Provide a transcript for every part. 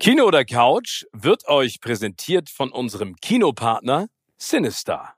Kino oder Couch wird euch präsentiert von unserem Kinopartner Sinister.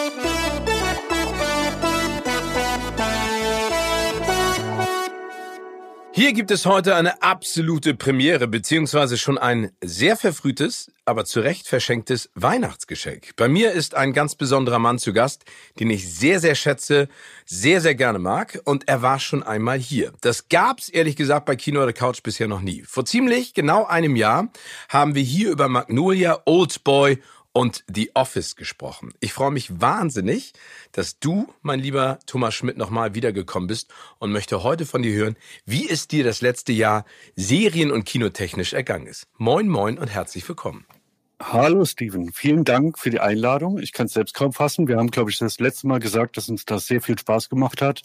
Hier gibt es heute eine absolute Premiere, beziehungsweise schon ein sehr verfrühtes, aber zu Recht verschenktes Weihnachtsgeschenk. Bei mir ist ein ganz besonderer Mann zu Gast, den ich sehr, sehr schätze, sehr, sehr gerne mag und er war schon einmal hier. Das gab's ehrlich gesagt bei Kino oder Couch bisher noch nie. Vor ziemlich genau einem Jahr haben wir hier über Magnolia, Old Boy und The Office gesprochen. Ich freue mich wahnsinnig, dass du, mein lieber Thomas Schmidt, nochmal wiedergekommen bist und möchte heute von dir hören, wie es dir das letzte Jahr serien- und kinotechnisch ergangen ist. Moin, moin und herzlich willkommen. Hallo Steven, vielen Dank für die Einladung. Ich kann es selbst kaum fassen. Wir haben, glaube ich, das letzte Mal gesagt, dass uns das sehr viel Spaß gemacht hat.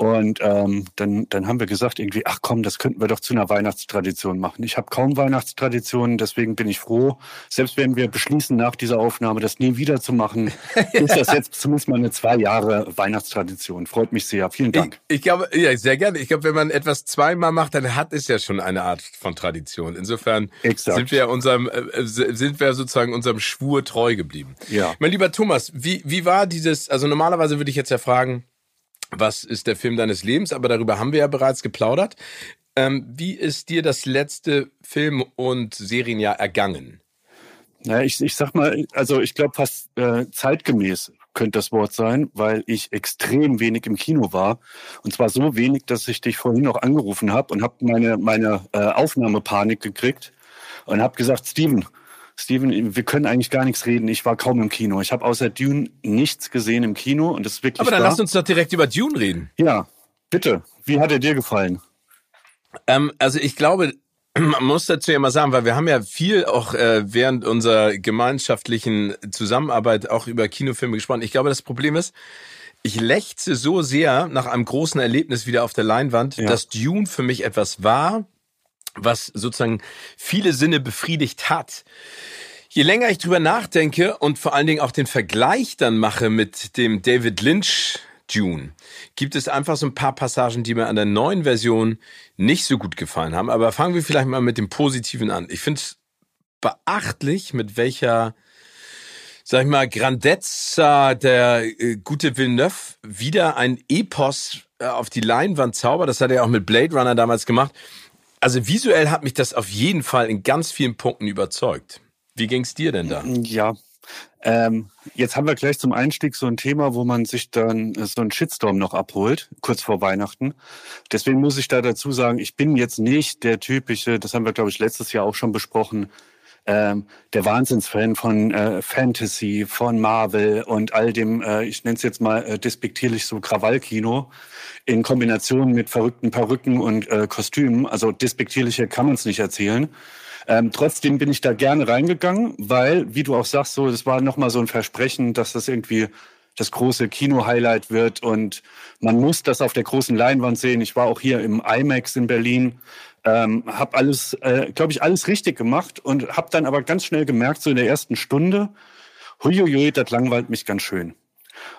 Und ähm, dann, dann haben wir gesagt, irgendwie, ach komm, das könnten wir doch zu einer Weihnachtstradition machen. Ich habe kaum Weihnachtstraditionen, deswegen bin ich froh, selbst wenn wir beschließen, nach dieser Aufnahme das nie wieder zu machen, ist das jetzt zumindest mal eine zwei Jahre Weihnachtstradition. Freut mich sehr. Vielen Dank. Ich, ich glaube, ja, sehr gerne. Ich glaube, wenn man etwas zweimal macht, dann hat es ja schon eine Art von Tradition. Insofern Exakt. sind wir unserem, äh, sind wir sozusagen unserem Schwur treu geblieben. Ja. Mein lieber Thomas, wie, wie war dieses, also normalerweise würde ich jetzt ja fragen, was ist der Film deines Lebens? Aber darüber haben wir ja bereits geplaudert. Ähm, wie ist dir das letzte Film- und Serienjahr ergangen? Naja, ich, ich sag mal, also ich glaube fast äh, zeitgemäß könnte das Wort sein, weil ich extrem wenig im Kino war. Und zwar so wenig, dass ich dich vorhin noch angerufen habe und habe meine, meine äh, Aufnahmepanik gekriegt und habe gesagt, Steven, Steven, wir können eigentlich gar nichts reden. Ich war kaum im Kino. Ich habe außer Dune nichts gesehen im Kino und das ist wirklich. Aber dann da. lass uns doch direkt über Dune reden. Ja, bitte. Wie hat er dir gefallen? Ähm, also ich glaube, man muss dazu ja mal sagen, weil wir haben ja viel auch äh, während unserer gemeinschaftlichen Zusammenarbeit auch über Kinofilme gesprochen. Ich glaube, das Problem ist, ich lechze so sehr nach einem großen Erlebnis wieder auf der Leinwand, ja. dass Dune für mich etwas war, was sozusagen viele Sinne befriedigt hat. Je länger ich drüber nachdenke und vor allen Dingen auch den Vergleich dann mache mit dem David Lynch Dune, gibt es einfach so ein paar Passagen, die mir an der neuen Version nicht so gut gefallen haben. Aber fangen wir vielleicht mal mit dem Positiven an. Ich finde es beachtlich, mit welcher, sag ich mal, Grandezza der äh, gute Villeneuve wieder ein Epos äh, auf die Leinwand zaubert. Das hat er auch mit Blade Runner damals gemacht. Also visuell hat mich das auf jeden Fall in ganz vielen Punkten überzeugt. Wie ging's dir denn da? Ja, ähm, jetzt haben wir gleich zum Einstieg so ein Thema, wo man sich dann so einen Shitstorm noch abholt, kurz vor Weihnachten. Deswegen muss ich da dazu sagen, ich bin jetzt nicht der typische, das haben wir, glaube ich, letztes Jahr auch schon besprochen, ähm, der Wahnsinnsfan von äh, Fantasy, von Marvel und all dem, äh, ich nenne es jetzt mal äh, despektierlich so Krawallkino in Kombination mit verrückten Perücken und äh, Kostümen. Also despektierlicher kann man es nicht erzählen. Ähm, trotzdem bin ich da gerne reingegangen, weil, wie du auch sagst, so, das war nochmal so ein Versprechen, dass das irgendwie das große Kino-Highlight wird und man muss das auf der großen Leinwand sehen. Ich war auch hier im IMAX in Berlin, ähm, habe alles, äh, glaube ich, alles richtig gemacht und habe dann aber ganz schnell gemerkt, so in der ersten Stunde, huiuiui, das langweilt mich ganz schön.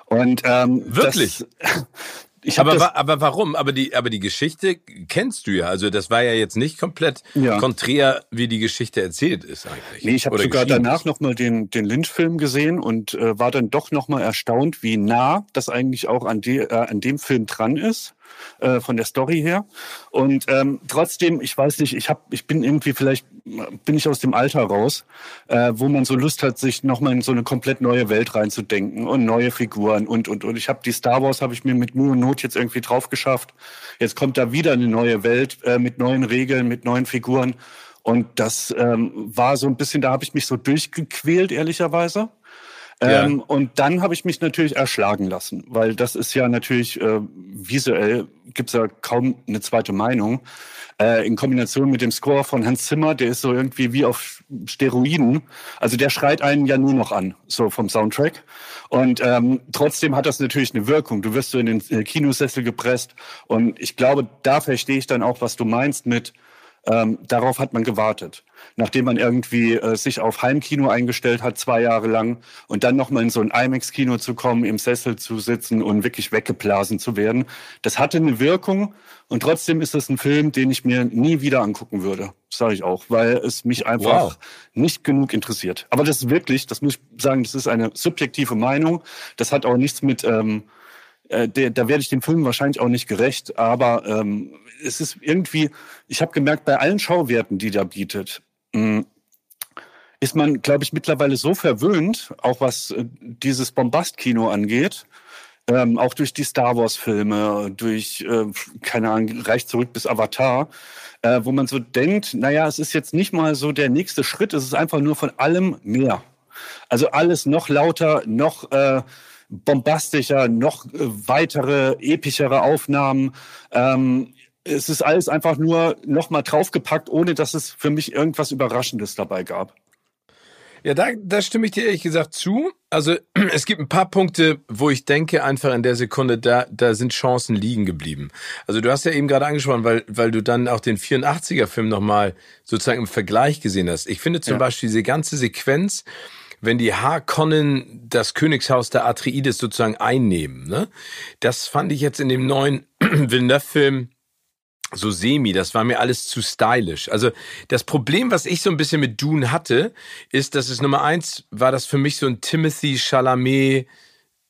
Und ähm, wirklich. Das, Ich aber, wa aber warum? Aber die, aber die Geschichte kennst du ja. Also das war ja jetzt nicht komplett ja. konträr, wie die Geschichte erzählt ist eigentlich. Nee, ich habe sogar danach nochmal den, den Lynch-Film gesehen und äh, war dann doch nochmal erstaunt, wie nah das eigentlich auch an, die, äh, an dem Film dran ist äh, von der Story her. Und ähm, trotzdem, ich weiß nicht, ich hab, ich bin irgendwie vielleicht bin ich aus dem Alter raus, äh, wo man so Lust hat, sich nochmal in so eine komplett neue Welt reinzudenken und neue Figuren und und und. Ich habe die Star Wars habe ich mir mit Mühe und Not jetzt irgendwie drauf geschafft. Jetzt kommt da wieder eine neue Welt äh, mit neuen Regeln, mit neuen Figuren. Und das ähm, war so ein bisschen, da habe ich mich so durchgequält, ehrlicherweise. Ähm, und dann habe ich mich natürlich erschlagen lassen, weil das ist ja natürlich äh, visuell gibt's ja kaum eine zweite Meinung. Äh, in Kombination mit dem Score von Hans Zimmer, der ist so irgendwie wie auf Steroiden. Also der schreit einen ja nur noch an, so vom Soundtrack. Und ähm, trotzdem hat das natürlich eine Wirkung. Du wirst so in den Kinosessel gepresst. Und ich glaube, da verstehe ich dann auch, was du meinst mit ähm, darauf hat man gewartet. Nachdem man irgendwie äh, sich auf Heimkino eingestellt hat, zwei Jahre lang, und dann nochmal in so ein IMAX-Kino zu kommen, im Sessel zu sitzen und wirklich weggeblasen zu werden, das hatte eine Wirkung. Und trotzdem ist es ein Film, den ich mir nie wieder angucken würde, sage ich auch, weil es mich einfach wow. nicht genug interessiert. Aber das ist wirklich, das muss ich sagen, das ist eine subjektive Meinung. Das hat auch nichts mit ähm, äh, da werde ich dem Film wahrscheinlich auch nicht gerecht, aber ähm, es ist irgendwie, ich habe gemerkt, bei allen Schauwerten, die der bietet, mh, mm, ist man, glaube ich, mittlerweile so verwöhnt, auch was äh, dieses Bombast-Kino angeht, ähm, auch durch die Star Wars-Filme, durch, äh, keine Ahnung, reicht zurück bis Avatar, äh, wo man so denkt, naja, es ist jetzt nicht mal so der nächste Schritt, es ist einfach nur von allem mehr. Also alles noch lauter, noch äh, bombastischer, noch äh, weitere, epischere Aufnahmen. Ähm, es ist alles einfach nur nochmal draufgepackt, ohne dass es für mich irgendwas Überraschendes dabei gab. Ja, da, da stimme ich dir ehrlich gesagt zu. Also es gibt ein paar Punkte, wo ich denke, einfach in der Sekunde, da, da sind Chancen liegen geblieben. Also du hast ja eben gerade angesprochen, weil, weil du dann auch den 84er-Film nochmal sozusagen im Vergleich gesehen hast. Ich finde zum ja. Beispiel diese ganze Sequenz, wenn die Harkonnen das Königshaus der Atreides sozusagen einnehmen. Ne? Das fand ich jetzt in dem neuen Villeneuve-Film so semi, das war mir alles zu stylisch. Also das Problem, was ich so ein bisschen mit Dune hatte, ist, dass es Nummer eins war das für mich so ein Timothy Chalamet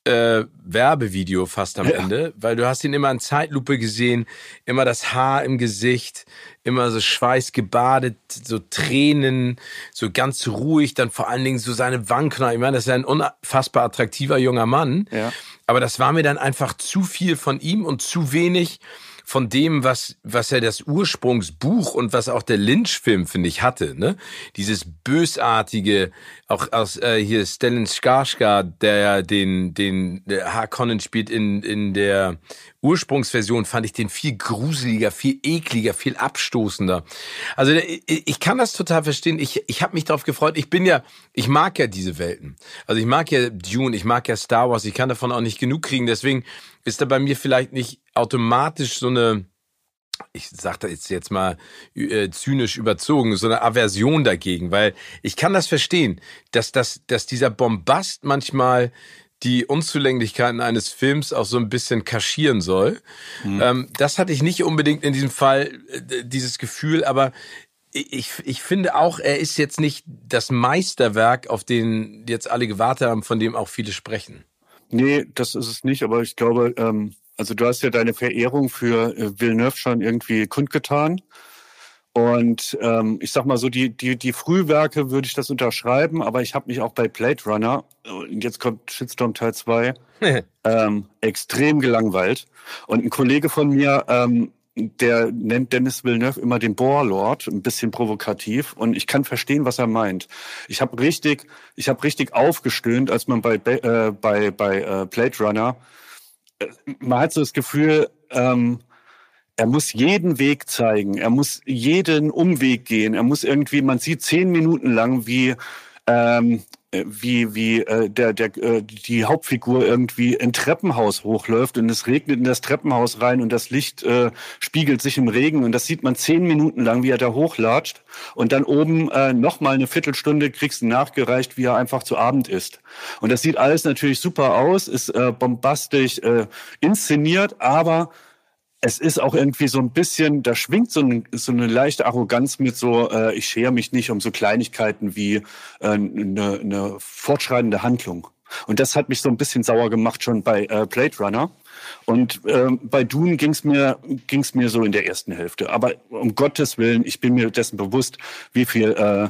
äh, Werbevideo fast am ja. Ende, weil du hast ihn immer in Zeitlupe gesehen, immer das Haar im Gesicht, immer so schweißgebadet, so Tränen, so ganz ruhig, dann vor allen Dingen so seine Wangenknochen. Ich meine, das ist ein unfassbar attraktiver junger Mann, ja. aber das war mir dann einfach zu viel von ihm und zu wenig von dem, was, was ja das Ursprungsbuch und was auch der Lynch-Film, finde ich, hatte. Ne? Dieses bösartige, auch aus äh, hier Stellan Skarsgård, der ja den, den Harkonnen spielt in, in der Ursprungsversion, fand ich den viel gruseliger, viel ekliger, viel abstoßender. Also ich kann das total verstehen. Ich, ich habe mich darauf gefreut. Ich bin ja, ich mag ja diese Welten. Also ich mag ja Dune, ich mag ja Star Wars. Ich kann davon auch nicht genug kriegen. Deswegen ist da bei mir vielleicht nicht automatisch so eine, ich sage da jetzt jetzt mal äh, zynisch überzogen, so eine Aversion dagegen, weil ich kann das verstehen, dass das, dass dieser Bombast manchmal die Unzulänglichkeiten eines Films auch so ein bisschen kaschieren soll. Mhm. Ähm, das hatte ich nicht unbedingt in diesem Fall äh, dieses Gefühl, aber ich, ich finde auch, er ist jetzt nicht das Meisterwerk, auf den jetzt alle gewartet haben, von dem auch viele sprechen. Nee, das ist es nicht, aber ich glaube, ähm, also du hast ja deine Verehrung für äh, Villeneuve schon irgendwie kundgetan. Und ähm, ich sag mal so, die, die, die Frühwerke würde ich das unterschreiben, aber ich habe mich auch bei Blade Runner, und jetzt kommt Shitstorm Teil 2, ähm, extrem gelangweilt. Und ein Kollege von mir, ähm, der nennt Dennis Villeneuve immer den Bohrlord, ein bisschen provokativ. Und ich kann verstehen, was er meint. Ich habe richtig, ich habe richtig aufgestöhnt, als man bei, äh, bei, bei äh, Blade Runner, äh, man hat so das Gefühl, ähm, er muss jeden Weg zeigen, er muss jeden Umweg gehen, er muss irgendwie, man sieht zehn Minuten lang, wie ähm, wie wie äh, der der äh, die Hauptfigur irgendwie ein Treppenhaus hochläuft und es regnet in das Treppenhaus rein und das Licht äh, spiegelt sich im Regen und das sieht man zehn Minuten lang, wie er da hochlatscht und dann oben äh, noch mal eine Viertelstunde kriegst du nachgereicht, wie er einfach zu Abend isst und das sieht alles natürlich super aus, ist äh, bombastisch äh, inszeniert, aber es ist auch irgendwie so ein bisschen, da schwingt so, ein, so eine leichte Arroganz mit so, äh, ich schere mich nicht um so Kleinigkeiten wie äh, eine, eine fortschreitende Handlung. Und das hat mich so ein bisschen sauer gemacht schon bei äh, Blade Runner. Und äh, bei Dune ging's mir ging's mir so in der ersten Hälfte. Aber um Gottes Willen, ich bin mir dessen bewusst, wie viel äh,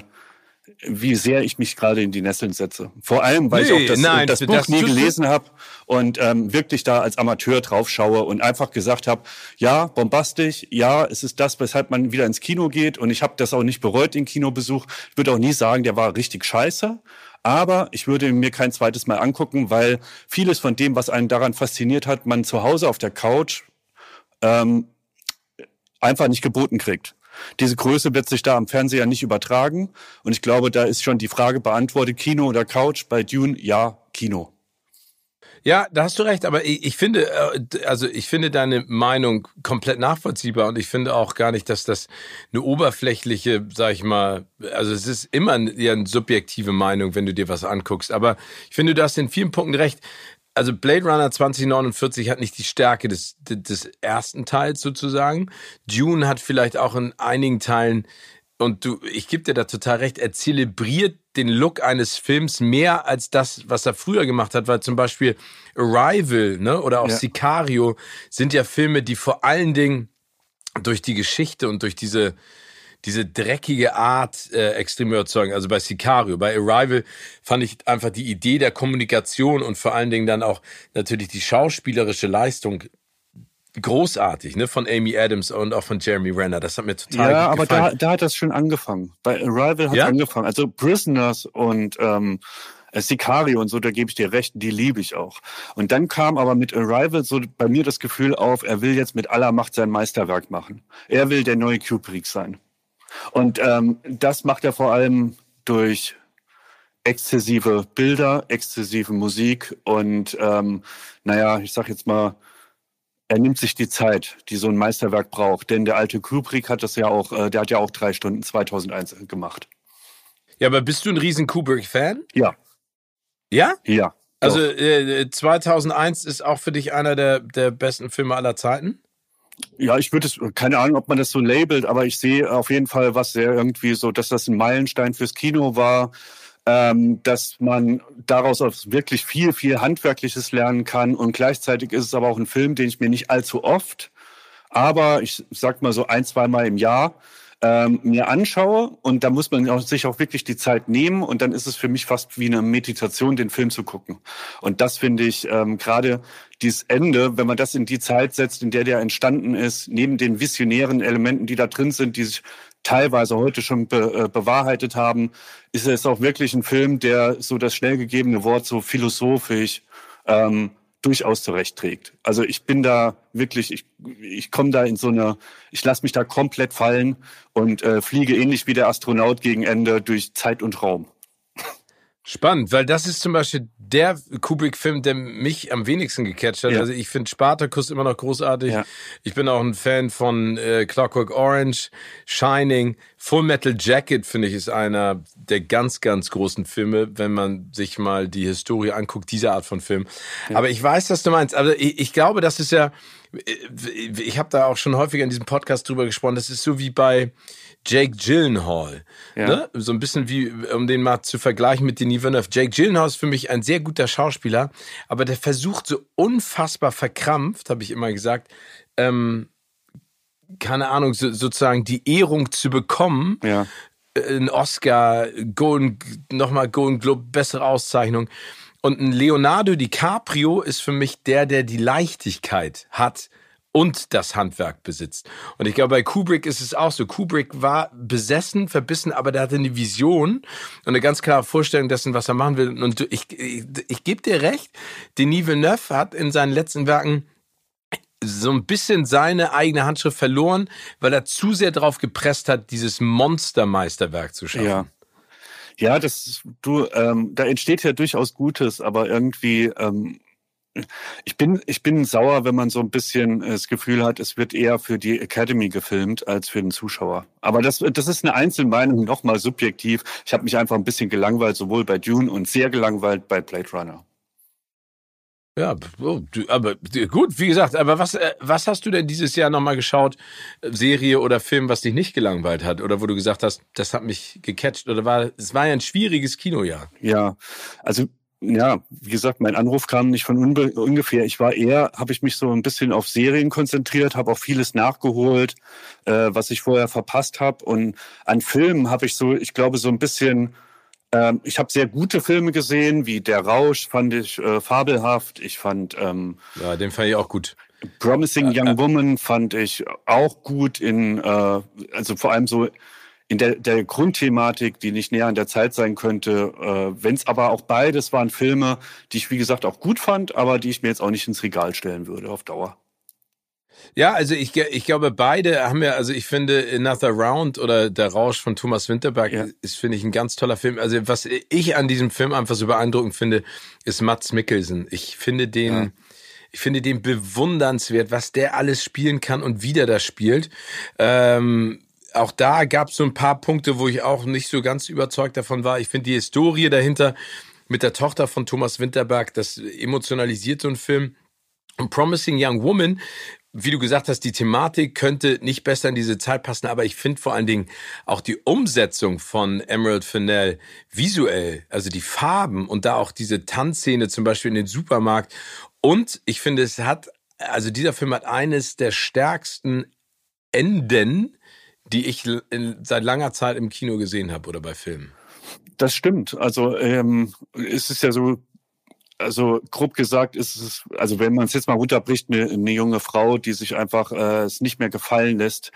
wie sehr ich mich gerade in die Nesseln setze. Vor allem, weil nee, ich auch das, nein, das Buch das nie gelesen habe und ähm, wirklich da als Amateur draufschaue und einfach gesagt habe, ja, bombastisch, ja, es ist das, weshalb man wieder ins Kino geht und ich habe das auch nicht bereut, den Kinobesuch. Ich würde auch nie sagen, der war richtig scheiße, aber ich würde mir kein zweites Mal angucken, weil vieles von dem, was einen daran fasziniert hat, man zu Hause auf der Couch ähm, einfach nicht geboten kriegt. Diese Größe wird sich da am Fernseher nicht übertragen. Und ich glaube, da ist schon die Frage beantwortet, Kino oder Couch. Bei Dune, ja, Kino. Ja, da hast du recht, aber ich, ich, finde, äh, also ich finde deine Meinung komplett nachvollziehbar und ich finde auch gar nicht, dass das eine oberflächliche, sag ich mal, also es ist immer eine subjektive Meinung, wenn du dir was anguckst, aber ich finde, du hast in vielen Punkten recht also Blade Runner 2049 hat nicht die Stärke des, des ersten Teils sozusagen. Dune hat vielleicht auch in einigen Teilen, und du, ich gebe dir da total recht, er zelebriert den Look eines Films mehr als das, was er früher gemacht hat, weil zum Beispiel Arrival ne, oder auch ja. Sicario sind ja Filme, die vor allen Dingen durch die Geschichte und durch diese diese dreckige Art äh, extrem überzeugen. Also bei Sicario, bei Arrival fand ich einfach die Idee der Kommunikation und vor allen Dingen dann auch natürlich die schauspielerische Leistung großartig, ne, von Amy Adams und auch von Jeremy Renner. Das hat mir total Ja, aber da, da hat das schon angefangen. Bei Arrival hat es ja? angefangen. Also Prisoners und ähm, Sicario und so, da gebe ich dir recht, die liebe ich auch. Und dann kam aber mit Arrival so bei mir das Gefühl auf, er will jetzt mit aller Macht sein Meisterwerk machen. Er will der neue Kubrick sein. Und ähm, das macht er vor allem durch exzessive Bilder, exzessive Musik und ähm, naja, ich sag jetzt mal, er nimmt sich die Zeit, die so ein Meisterwerk braucht. Denn der alte Kubrick hat das ja auch, äh, der hat ja auch drei Stunden 2001 gemacht. Ja, aber bist du ein riesen Kubrick-Fan? Ja. Ja? Ja. Also äh, 2001 ist auch für dich einer der, der besten Filme aller Zeiten? Ja, ich würde es, keine Ahnung, ob man das so labelt, aber ich sehe auf jeden Fall was sehr irgendwie so, dass das ein Meilenstein fürs Kino war, ähm, dass man daraus auch wirklich viel, viel Handwerkliches lernen kann. Und gleichzeitig ist es aber auch ein Film, den ich mir nicht allzu oft, aber ich sag mal so ein, zwei Mal im Jahr ähm, mir anschaue und da muss man auch, sich auch wirklich die Zeit nehmen und dann ist es für mich fast wie eine Meditation, den Film zu gucken. Und das finde ich ähm, gerade dieses Ende, wenn man das in die Zeit setzt, in der der entstanden ist, neben den visionären Elementen, die da drin sind, die sich teilweise heute schon be, äh, bewahrheitet haben, ist es auch wirklich ein Film, der so das schnell gegebene Wort so philosophisch ähm, durchaus zurechtträgt. Also ich bin da wirklich, ich, ich komme da in so eine, ich lasse mich da komplett fallen und äh, fliege ähnlich wie der Astronaut gegen Ende durch Zeit und Raum. Spannend, weil das ist zum Beispiel der Kubrick-Film, der mich am wenigsten gecatcht hat. Ja. Also ich finde Spartacus immer noch großartig. Ja. Ich bin auch ein Fan von äh, Clockwork Orange, Shining, Full Metal Jacket finde ich ist einer der ganz, ganz großen Filme, wenn man sich mal die Historie anguckt, diese Art von Film. Ja. Aber ich weiß, was du meinst. Also ich, ich glaube, das ist ja, ich habe da auch schon häufiger in diesem Podcast drüber gesprochen. Das ist so wie bei Jake Gyllenhaal. Ja. Ne? So ein bisschen wie, um den mal zu vergleichen mit Denis Villeneuve. Jake Gyllenhaal ist für mich ein sehr guter Schauspieler, aber der versucht so unfassbar verkrampft, habe ich immer gesagt, ähm, keine Ahnung, so, sozusagen die Ehrung zu bekommen. Ja. Äh, ein Oscar, Golden, nochmal Golden Globe, bessere Auszeichnung. Und ein Leonardo DiCaprio ist für mich der, der die Leichtigkeit hat, und das Handwerk besitzt. Und ich glaube, bei Kubrick ist es auch so. Kubrick war besessen, verbissen, aber der hatte eine Vision und eine ganz klare Vorstellung dessen, was er machen will. Und ich, ich, ich gebe dir recht, Denis Villeneuve hat in seinen letzten Werken so ein bisschen seine eigene Handschrift verloren, weil er zu sehr darauf gepresst hat, dieses Monstermeisterwerk zu schaffen. Ja. Ja, das du, ähm, da entsteht ja durchaus Gutes, aber irgendwie ähm, ich bin, ich bin sauer, wenn man so ein bisschen das Gefühl hat, es wird eher für die Academy gefilmt als für den Zuschauer. Aber das, das ist eine Einzelmeinung, nochmal subjektiv. Ich habe mich einfach ein bisschen gelangweilt, sowohl bei Dune und sehr gelangweilt bei Blade Runner. Ja, oh, aber gut, wie gesagt, aber was, äh, was hast du denn dieses Jahr nochmal geschaut, Serie oder Film, was dich nicht gelangweilt hat? Oder wo du gesagt hast, das hat mich gecatcht? Oder war, es war ja ein schwieriges Kinojahr? Ja, also ja, wie gesagt, mein Anruf kam nicht von ungefähr. Ich war eher, habe ich mich so ein bisschen auf Serien konzentriert, habe auch vieles nachgeholt, äh, was ich vorher verpasst habe. Und an Filmen habe ich so, ich glaube, so ein bisschen, äh, ich habe sehr gute Filme gesehen, wie Der Rausch fand ich äh, fabelhaft. Ich fand ähm, ja, den fand ich auch gut. Promising Young Woman fand ich auch gut in, äh, also vor allem so in der, der Grundthematik, die nicht näher an der Zeit sein könnte. Äh, Wenn es aber auch beides waren Filme, die ich wie gesagt auch gut fand, aber die ich mir jetzt auch nicht ins Regal stellen würde auf Dauer. Ja, also ich, ich glaube, beide haben ja, also ich finde Another Round oder Der Rausch von Thomas Winterberg ja. ist, finde ich, ein ganz toller Film. Also was ich an diesem Film einfach so beeindruckend finde, ist Mats Mikkelsen. Ich finde den, ja. ich finde den bewundernswert, was der alles spielen kann und wie der das spielt. Ähm, auch da gab es so ein paar Punkte, wo ich auch nicht so ganz überzeugt davon war. Ich finde die Historie dahinter mit der Tochter von Thomas Winterberg, das emotionalisiert so einen Film. Und Promising Young Woman, wie du gesagt hast, die Thematik könnte nicht besser in diese Zeit passen, aber ich finde vor allen Dingen auch die Umsetzung von Emerald Fennell visuell, also die Farben und da auch diese Tanzszene zum Beispiel in den Supermarkt. Und ich finde, es hat, also dieser Film hat eines der stärksten Enden, die ich in, seit langer Zeit im Kino gesehen habe oder bei Filmen. Das stimmt. Also ähm, es ist ja so, also grob gesagt ist es, also wenn man es jetzt mal runterbricht, eine, eine junge Frau, die sich einfach äh, es nicht mehr gefallen lässt,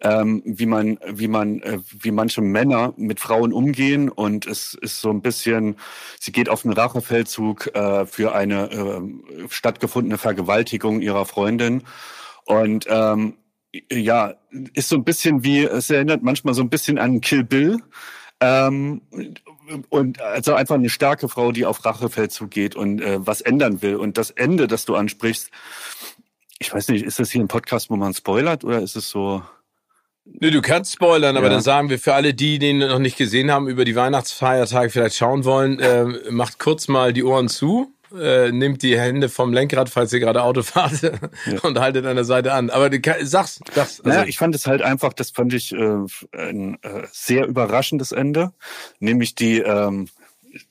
ähm, wie man, wie man, äh, wie manche Männer mit Frauen umgehen und es ist so ein bisschen, sie geht auf einen Rachefeldzug äh, für eine äh, stattgefundene Vergewaltigung ihrer Freundin und ähm, ja, ist so ein bisschen wie, es erinnert manchmal so ein bisschen an Kill Bill. Ähm, und also einfach eine starke Frau, die auf Rachefeldzug geht und äh, was ändern will. Und das Ende, das du ansprichst, ich weiß nicht, ist das hier ein Podcast, wo man spoilert oder ist es so? Nö, du kannst spoilern, aber ja. dann sagen wir für alle, die den noch nicht gesehen haben, über die Weihnachtsfeiertage vielleicht schauen wollen, äh, macht kurz mal die Ohren zu äh, nehmt die Hände vom Lenkrad, falls ihr gerade Auto fahrt ja. und haltet an der Seite an. Aber du sagst, sag's. Also. Naja, ich fand es halt einfach, das fand ich äh, ein äh, sehr überraschendes Ende, nämlich die ähm,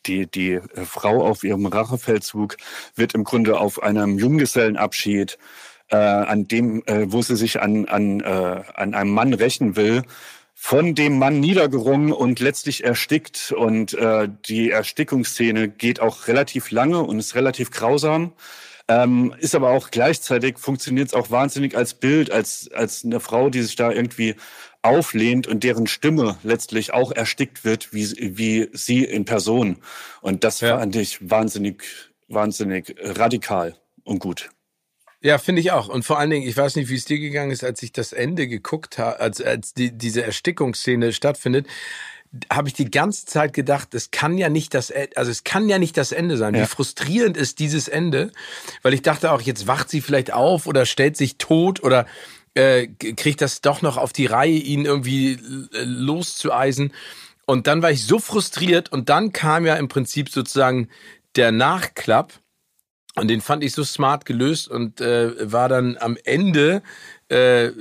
die, die Frau auf ihrem Rachefeldzug wird im Grunde auf einem Junggesellenabschied, äh, an dem, äh, wo sie sich an, an, äh, an einem Mann rächen will, von dem Mann niedergerungen und letztlich erstickt. Und äh, die Erstickungsszene geht auch relativ lange und ist relativ grausam. Ähm, ist aber auch gleichzeitig, funktioniert es auch wahnsinnig als Bild, als, als eine Frau, die sich da irgendwie auflehnt und deren Stimme letztlich auch erstickt wird, wie, wie sie in Person. Und das ja. fand ich wahnsinnig, wahnsinnig radikal und gut. Ja, finde ich auch. Und vor allen Dingen, ich weiß nicht, wie es dir gegangen ist, als ich das Ende geguckt habe, als, als die, diese Erstickungsszene stattfindet, habe ich die ganze Zeit gedacht, es kann ja nicht das, e, also es kann ja nicht das Ende sein. Ja. Wie frustrierend ist dieses Ende? Weil ich dachte auch, jetzt wacht sie vielleicht auf oder stellt sich tot oder äh, kriegt das doch noch auf die Reihe, ihn irgendwie äh, loszueisen. Und dann war ich so frustriert und dann kam ja im Prinzip sozusagen der Nachklapp und den fand ich so smart gelöst und äh, war dann am Ende äh,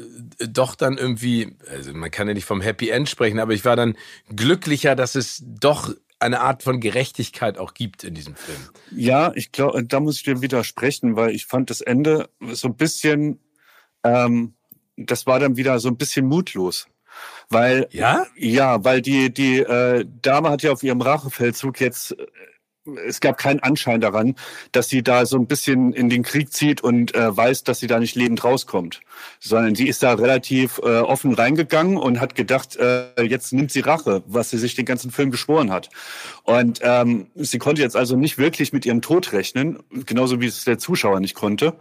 doch dann irgendwie, also man kann ja nicht vom Happy End sprechen, aber ich war dann glücklicher, dass es doch eine Art von Gerechtigkeit auch gibt in diesem Film. Ja, ich glaube, da muss ich dir widersprechen, weil ich fand das Ende so ein bisschen, ähm, das war dann wieder so ein bisschen mutlos. Weil ja, ja, weil die die äh, Dame hat ja auf ihrem Rachefeldzug jetzt es gab keinen Anschein daran, dass sie da so ein bisschen in den Krieg zieht und äh, weiß, dass sie da nicht lebend rauskommt, sondern sie ist da relativ äh, offen reingegangen und hat gedacht, äh, jetzt nimmt sie Rache, was sie sich den ganzen Film geschworen hat. Und ähm, sie konnte jetzt also nicht wirklich mit ihrem Tod rechnen, genauso wie es der Zuschauer nicht konnte.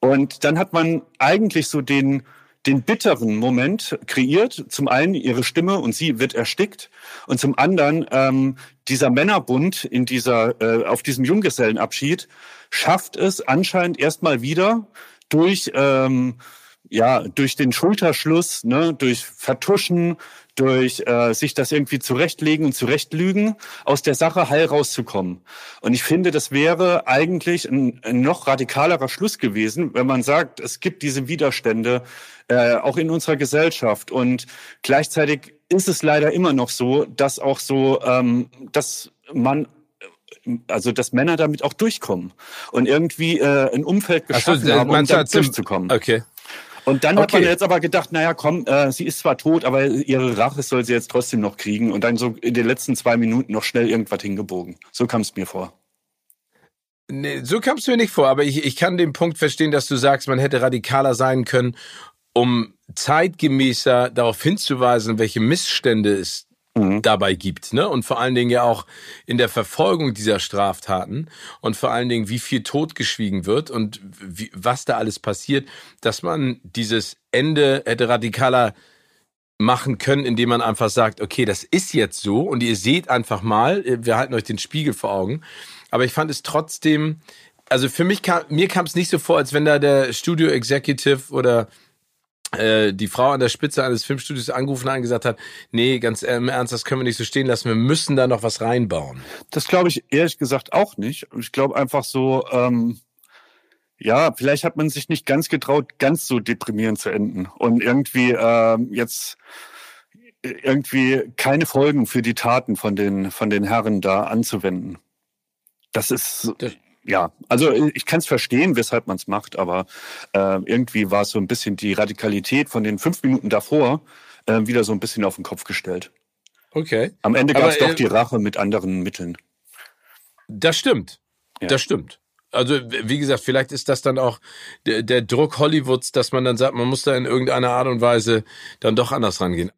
Und dann hat man eigentlich so den den bitteren Moment kreiert. Zum einen ihre Stimme und sie wird erstickt und zum anderen ähm, dieser Männerbund in dieser äh, auf diesem Junggesellenabschied schafft es anscheinend erstmal wieder durch ähm, ja durch den Schulterschluss, ne, durch Vertuschen, durch äh, sich das irgendwie zurechtlegen und zurechtlügen, aus der Sache heil rauszukommen. Und ich finde, das wäre eigentlich ein, ein noch radikalerer Schluss gewesen, wenn man sagt, es gibt diese Widerstände äh, auch in unserer Gesellschaft. Und gleichzeitig ist es leider immer noch so, dass auch so, ähm, dass man also dass Männer damit auch durchkommen und irgendwie äh, ein Umfeld geschaffen so, haben, um da durchzukommen. Okay. Und dann hat man jetzt aber gedacht, naja, komm, äh, sie ist zwar tot, aber ihre Rache soll sie jetzt trotzdem noch kriegen und dann so in den letzten zwei Minuten noch schnell irgendwas hingebogen. So kam es mir vor. Nee, so kam es mir nicht vor, aber ich, ich kann den Punkt verstehen, dass du sagst, man hätte radikaler sein können, um zeitgemäßer darauf hinzuweisen, welche Missstände es mhm. dabei gibt, ne? Und vor allen Dingen ja auch in der Verfolgung dieser Straftaten und vor allen Dingen, wie viel totgeschwiegen wird und wie, was da alles passiert, dass man dieses Ende hätte radikaler machen können, indem man einfach sagt, okay, das ist jetzt so und ihr seht einfach mal, wir halten euch den Spiegel vor Augen. Aber ich fand es trotzdem, also für mich kam, mir kam es nicht so vor, als wenn da der Studio Executive oder die Frau an der Spitze eines Filmstudios angerufen hat und gesagt hat, nee, ganz im Ernst, das können wir nicht so stehen lassen, wir müssen da noch was reinbauen. Das glaube ich ehrlich gesagt auch nicht. Ich glaube einfach so, ähm, ja, vielleicht hat man sich nicht ganz getraut, ganz so deprimierend zu enden und irgendwie ähm, jetzt irgendwie keine Folgen für die Taten von den von den Herren da anzuwenden. Das ist das, ja, also äh, ich kann es verstehen, weshalb man es macht, aber äh, irgendwie war es so ein bisschen die Radikalität von den fünf Minuten davor äh, wieder so ein bisschen auf den Kopf gestellt. Okay. Am Ende gab es doch äh, die Rache mit anderen Mitteln. Das stimmt. Ja. Das stimmt. Also, wie gesagt, vielleicht ist das dann auch der, der Druck Hollywoods, dass man dann sagt, man muss da in irgendeiner Art und Weise dann doch anders rangehen.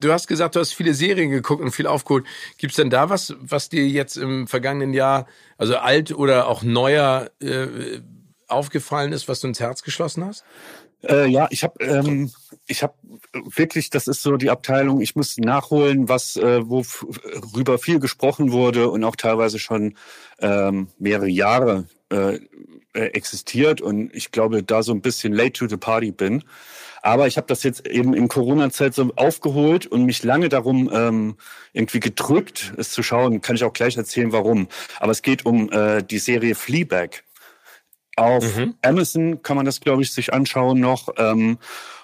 Du hast gesagt, du hast viele Serien geguckt und viel aufgeholt. Gibt es denn da was, was dir jetzt im vergangenen Jahr, also alt oder auch neuer, äh, aufgefallen ist, was du ins Herz geschlossen hast? Äh, ja, ich habe ähm, ich habe wirklich, das ist so die Abteilung, ich muss nachholen, was äh, worüber viel gesprochen wurde und auch teilweise schon ähm, mehrere Jahre äh, existiert und ich glaube, da so ein bisschen late to the party bin. Aber ich habe das jetzt eben in Corona-Zeit so aufgeholt und mich lange darum ähm, irgendwie gedrückt, es zu schauen. Kann ich auch gleich erzählen, warum. Aber es geht um äh, die Serie Fleabag. Auf mhm. Amazon kann man das, glaube ich, sich anschauen noch. Ähm,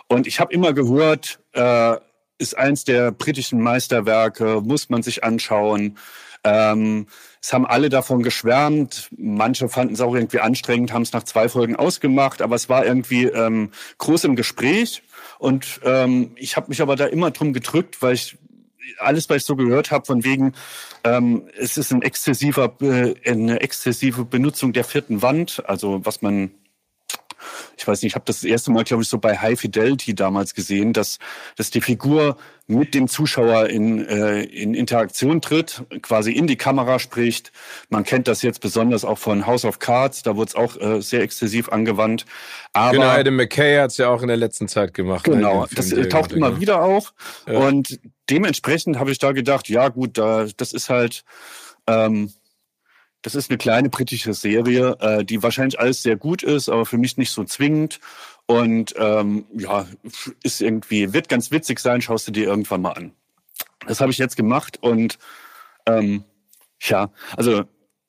und ich habe immer gehört, äh, ist eins der britischen Meisterwerke, muss man sich anschauen. Ähm, es haben alle davon geschwärmt. Manche fanden es auch irgendwie anstrengend, haben es nach zwei Folgen ausgemacht, aber es war irgendwie ähm, groß im Gespräch. Und ähm, ich habe mich aber da immer drum gedrückt, weil ich alles, was ich so gehört habe, von wegen, ähm, es ist ein exzessiver, äh, eine exzessive Benutzung der vierten Wand, also was man ich weiß nicht, ich habe das, das erste Mal, glaube ich, so bei High Fidelity damals gesehen, dass, dass die Figur mit dem Zuschauer in, äh, in Interaktion tritt, quasi in die Kamera spricht. Man kennt das jetzt besonders auch von House of Cards, da wurde es auch äh, sehr exzessiv angewandt. Aber, genau, Adam McKay hat es ja auch in der letzten Zeit gemacht. Genau, das äh, taucht immer wieder auf. Ja. Und dementsprechend habe ich da gedacht, ja gut, da, das ist halt... Ähm, das ist eine kleine britische Serie, äh, die wahrscheinlich alles sehr gut ist, aber für mich nicht so zwingend. Und ähm, ja, ist irgendwie, wird ganz witzig sein, schaust du dir irgendwann mal an. Das habe ich jetzt gemacht und ähm, ja, also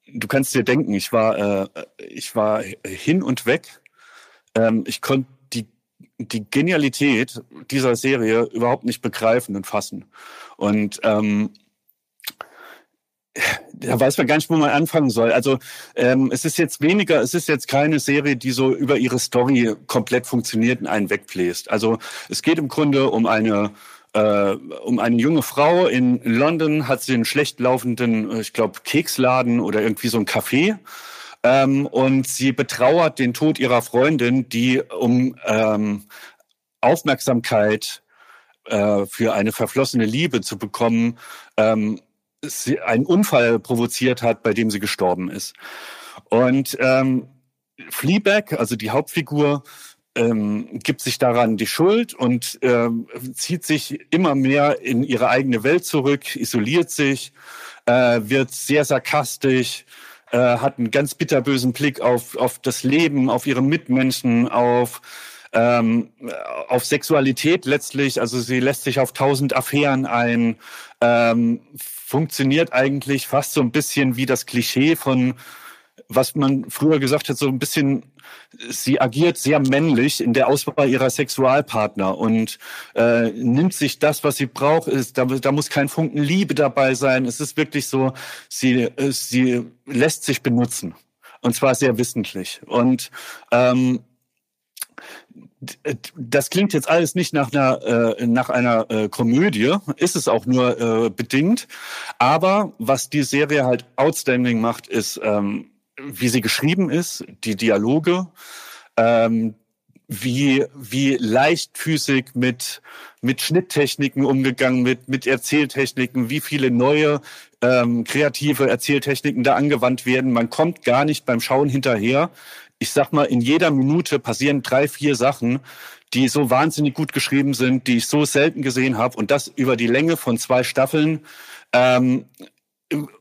du kannst dir denken, ich war, äh, ich war hin und weg. Ähm, ich konnte die, die Genialität dieser Serie überhaupt nicht begreifen und fassen. Und ähm, da weiß man gar nicht, wo man anfangen soll. Also ähm, es ist jetzt weniger, es ist jetzt keine Serie, die so über ihre Story komplett funktioniert und einen wegbläst. Also es geht im Grunde um eine äh, um eine junge Frau in London, hat sie einen schlecht laufenden, äh, ich glaube, Keksladen oder irgendwie so ein Café. Ähm, und sie betrauert den Tod ihrer Freundin, die um ähm, Aufmerksamkeit äh, für eine verflossene Liebe zu bekommen, ähm, sie einen Unfall provoziert hat, bei dem sie gestorben ist. Und ähm, Fleabag, also die Hauptfigur, ähm, gibt sich daran die Schuld und ähm, zieht sich immer mehr in ihre eigene Welt zurück, isoliert sich, äh, wird sehr sarkastisch, äh, hat einen ganz bitterbösen Blick auf, auf das Leben, auf ihre Mitmenschen, auf ähm, auf Sexualität letztlich. Also sie lässt sich auf tausend Affären ein, ähm, funktioniert eigentlich fast so ein bisschen wie das Klischee von was man früher gesagt hat, so ein bisschen, sie agiert sehr männlich in der Auswahl ihrer Sexualpartner und äh, nimmt sich das, was sie braucht. Ist, da, da muss kein Funken Liebe dabei sein. Es ist wirklich so, sie, äh, sie lässt sich benutzen. Und zwar sehr wissentlich. Und ähm, das klingt jetzt alles nicht nach einer, äh, nach einer äh, Komödie, ist es auch nur äh, bedingt. Aber was die Serie halt outstanding macht, ist, ähm, wie sie geschrieben ist, die Dialoge, ähm, wie, wie leichtfüßig mit, mit Schnitttechniken umgegangen, mit, mit Erzähltechniken, wie viele neue ähm, kreative Erzähltechniken da angewandt werden. Man kommt gar nicht beim Schauen hinterher. Ich sag mal, in jeder Minute passieren drei, vier Sachen, die so wahnsinnig gut geschrieben sind, die ich so selten gesehen habe und das über die Länge von zwei Staffeln. Ähm,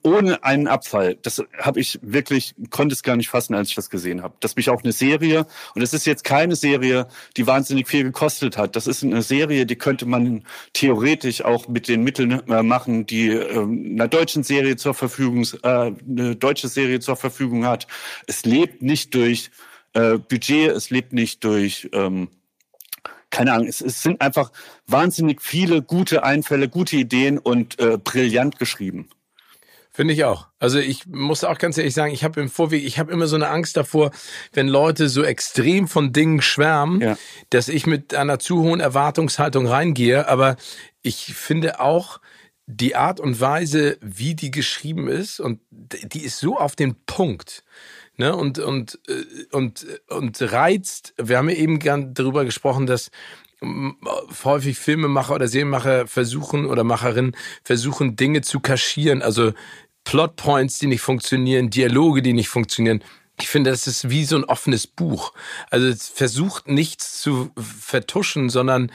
ohne einen Abfall. Das habe ich wirklich, konnte es gar nicht fassen, als ich das gesehen habe. Dass mich auch eine Serie, und es ist jetzt keine Serie, die wahnsinnig viel gekostet hat. Das ist eine Serie, die könnte man theoretisch auch mit den Mitteln äh, machen, die äh, einer deutschen Serie zur Verfügung, äh, eine deutsche Serie zur Verfügung hat. Es lebt nicht durch äh, Budget, es lebt nicht durch ähm, keine Ahnung, es, es sind einfach wahnsinnig viele gute Einfälle, gute Ideen und äh, brillant geschrieben. Finde ich auch. Also ich muss auch ganz ehrlich sagen, ich habe im Vorweg, ich habe immer so eine Angst davor, wenn Leute so extrem von Dingen schwärmen, ja. dass ich mit einer zu hohen Erwartungshaltung reingehe. Aber ich finde auch die Art und Weise, wie die geschrieben ist, und die ist so auf den Punkt. Ne, und, und, äh, und, und reizt, wir haben ja eben gern darüber gesprochen, dass häufig Filmemacher oder Serienmacher versuchen oder Macherinnen versuchen Dinge zu kaschieren, also Plotpoints, die nicht funktionieren, Dialoge, die nicht funktionieren. Ich finde, das ist wie so ein offenes Buch. Also es versucht nichts zu vertuschen, sondern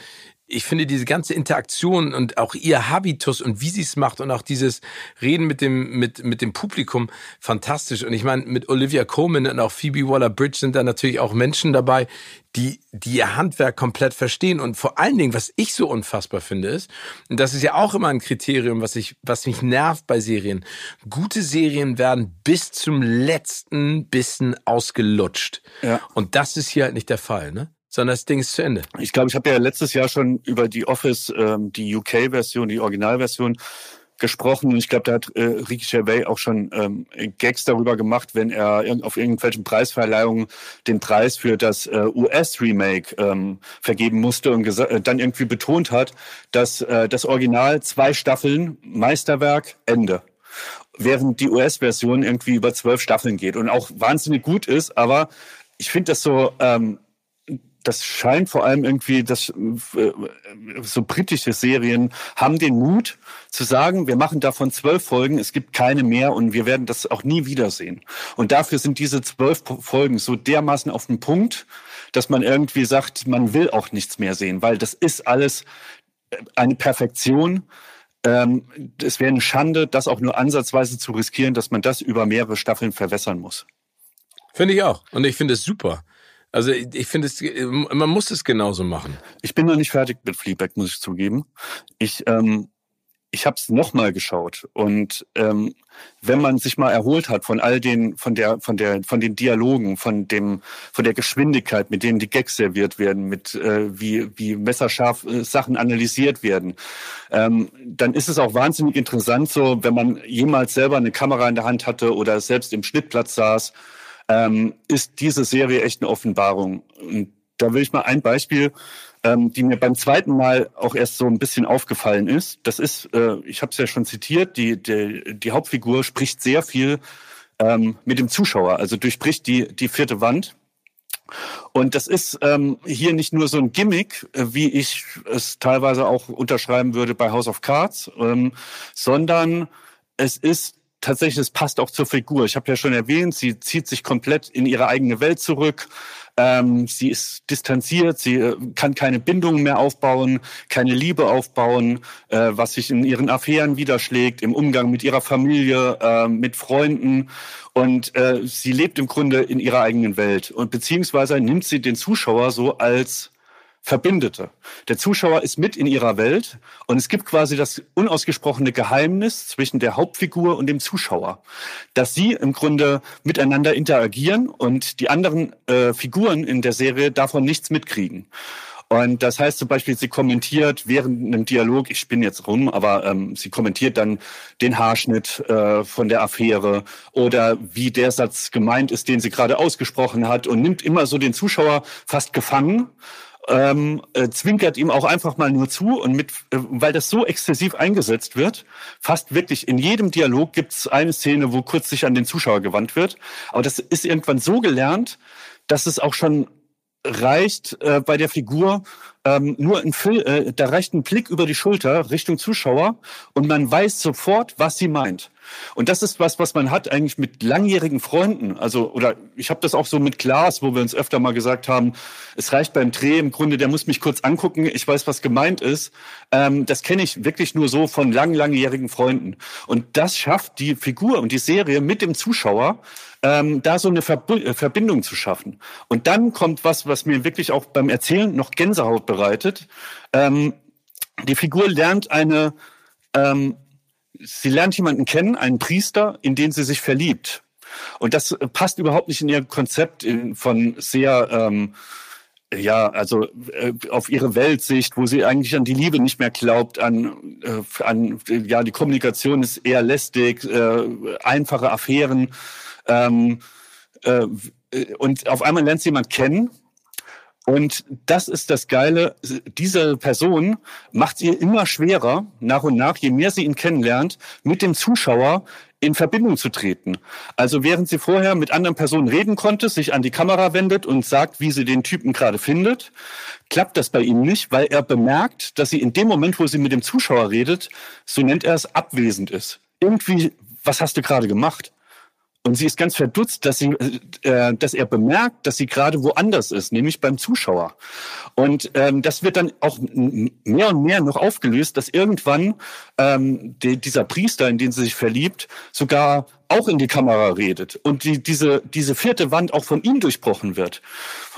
ich finde diese ganze Interaktion und auch ihr Habitus und wie sie es macht und auch dieses Reden mit dem mit mit dem Publikum fantastisch und ich meine mit Olivia Coleman und auch Phoebe Waller-Bridge sind da natürlich auch Menschen dabei, die die ihr Handwerk komplett verstehen und vor allen Dingen was ich so unfassbar finde ist und das ist ja auch immer ein Kriterium, was ich was mich nervt bei Serien. Gute Serien werden bis zum letzten Bissen ausgelutscht. Ja. Und das ist hier halt nicht der Fall, ne? Sondern das Ding ist zu Ende. Ich glaube, ich habe ja letztes Jahr schon über die Office, ähm, die UK-Version, die Originalversion gesprochen und ich glaube, da hat äh, Ricky Gervais auch schon ähm, Gags darüber gemacht, wenn er auf irgendwelchen Preisverleihungen den Preis für das äh, US-Remake ähm, vergeben musste und äh, dann irgendwie betont hat, dass äh, das Original zwei Staffeln, Meisterwerk, Ende während die US-Version irgendwie über zwölf Staffeln geht und auch wahnsinnig gut ist, aber ich finde das so ähm, das scheint vor allem irgendwie, dass äh, so britische Serien haben den Mut zu sagen, wir machen davon zwölf Folgen, es gibt keine mehr und wir werden das auch nie wiedersehen. Und dafür sind diese zwölf Folgen so dermaßen auf den Punkt, dass man irgendwie sagt, man will auch nichts mehr sehen, weil das ist alles äh, eine Perfektion. Ähm, es wäre eine Schande, das auch nur ansatzweise zu riskieren, dass man das über mehrere Staffeln verwässern muss. Finde ich auch. Und ich finde es super. Also ich finde man muss es genauso machen. Ich bin noch nicht fertig mit Fleabag, muss ich zugeben. Ich, ähm, ich habe es nochmal geschaut und ähm, wenn man sich mal erholt hat von all den, von der, von der, von den Dialogen, von dem, von der Geschwindigkeit, mit denen die Gags serviert werden, mit äh, wie wie messerscharf äh, Sachen analysiert werden, ähm, dann ist es auch wahnsinnig interessant, so wenn man jemals selber eine Kamera in der Hand hatte oder selbst im Schnittplatz saß ähm, ist diese Serie echt eine Offenbarung. Und da will ich mal ein Beispiel, ähm, die mir beim zweiten Mal auch erst so ein bisschen aufgefallen ist. Das ist, äh, ich habe es ja schon zitiert, die, die, die Hauptfigur spricht sehr viel ähm, mit dem Zuschauer, also durchbricht die, die vierte Wand. Und das ist ähm, hier nicht nur so ein Gimmick, äh, wie ich es teilweise auch unterschreiben würde bei House of Cards, ähm, sondern es ist tatsächlich, es passt auch zur Figur. Ich habe ja schon erwähnt, sie zieht sich komplett in ihre eigene Welt zurück. Ähm, sie ist distanziert, sie äh, kann keine Bindungen mehr aufbauen, keine Liebe aufbauen, äh, was sich in ihren Affären widerschlägt, im Umgang mit ihrer Familie, äh, mit Freunden. Und äh, sie lebt im Grunde in ihrer eigenen Welt. Und beziehungsweise nimmt sie den Zuschauer so als Verbindete. Der Zuschauer ist mit in ihrer Welt und es gibt quasi das unausgesprochene Geheimnis zwischen der Hauptfigur und dem Zuschauer, dass sie im Grunde miteinander interagieren und die anderen äh, Figuren in der Serie davon nichts mitkriegen. Und das heißt zum Beispiel, sie kommentiert während einem Dialog, ich spinne jetzt rum, aber ähm, sie kommentiert dann den Haarschnitt äh, von der Affäre oder wie der Satz gemeint ist, den sie gerade ausgesprochen hat und nimmt immer so den Zuschauer fast gefangen ähm, äh, zwinkert ihm auch einfach mal nur zu und mit, äh, weil das so exzessiv eingesetzt wird, fast wirklich in jedem Dialog gibt es eine Szene, wo kurz sich an den Zuschauer gewandt wird. Aber das ist irgendwann so gelernt, dass es auch schon reicht äh, bei der Figur ähm, nur ein Fil äh, da reicht ein Blick über die Schulter Richtung Zuschauer und man weiß sofort, was sie meint. Und das ist was, was man hat eigentlich mit langjährigen Freunden. Also, oder ich habe das auch so mit Klaas, wo wir uns öfter mal gesagt haben, es reicht beim Dreh im Grunde, der muss mich kurz angucken, ich weiß, was gemeint ist. Ähm, das kenne ich wirklich nur so von lang, langjährigen Freunden. Und das schafft die Figur und die Serie mit dem Zuschauer, ähm, da so eine äh, Verbindung zu schaffen. Und dann kommt was, was mir wirklich auch beim Erzählen noch Gänsehaut bereitet. Ähm, die Figur lernt eine ähm, sie lernt jemanden kennen, einen Priester, in den sie sich verliebt. Und das passt überhaupt nicht in ihr Konzept von sehr, ähm, ja, also äh, auf ihre Weltsicht, wo sie eigentlich an die Liebe nicht mehr glaubt, an, äh, an ja, die Kommunikation ist eher lästig, äh, einfache Affären. Ähm, äh, und auf einmal lernt sie jemand kennen, und das ist das Geile. Diese Person macht ihr immer schwerer, nach und nach, je mehr sie ihn kennenlernt, mit dem Zuschauer in Verbindung zu treten. Also während sie vorher mit anderen Personen reden konnte, sich an die Kamera wendet und sagt, wie sie den Typen gerade findet, klappt das bei ihm nicht, weil er bemerkt, dass sie in dem Moment, wo sie mit dem Zuschauer redet, so nennt er es, abwesend ist. Irgendwie, was hast du gerade gemacht? Und sie ist ganz verdutzt, dass, sie, äh, dass er bemerkt, dass sie gerade woanders ist, nämlich beim Zuschauer. Und ähm, das wird dann auch mehr und mehr noch aufgelöst, dass irgendwann ähm, die, dieser Priester, in den sie sich verliebt, sogar auch in die Kamera redet und die, diese, diese vierte Wand auch von ihm durchbrochen wird.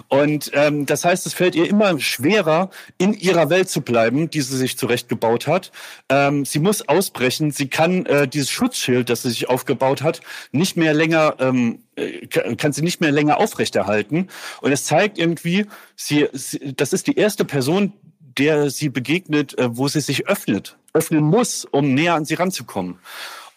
Und ähm, das heißt, es fällt ihr immer schwerer, in ihrer Welt zu bleiben, die sie sich zurechtgebaut hat. Ähm, sie muss ausbrechen, sie kann äh, dieses Schutzschild, das sie sich aufgebaut hat, nicht mehr länger, ähm, äh, kann sie nicht mehr länger aufrechterhalten. Und es zeigt irgendwie, sie, sie das ist die erste Person, der sie begegnet, äh, wo sie sich öffnet, öffnen muss, um näher an sie ranzukommen.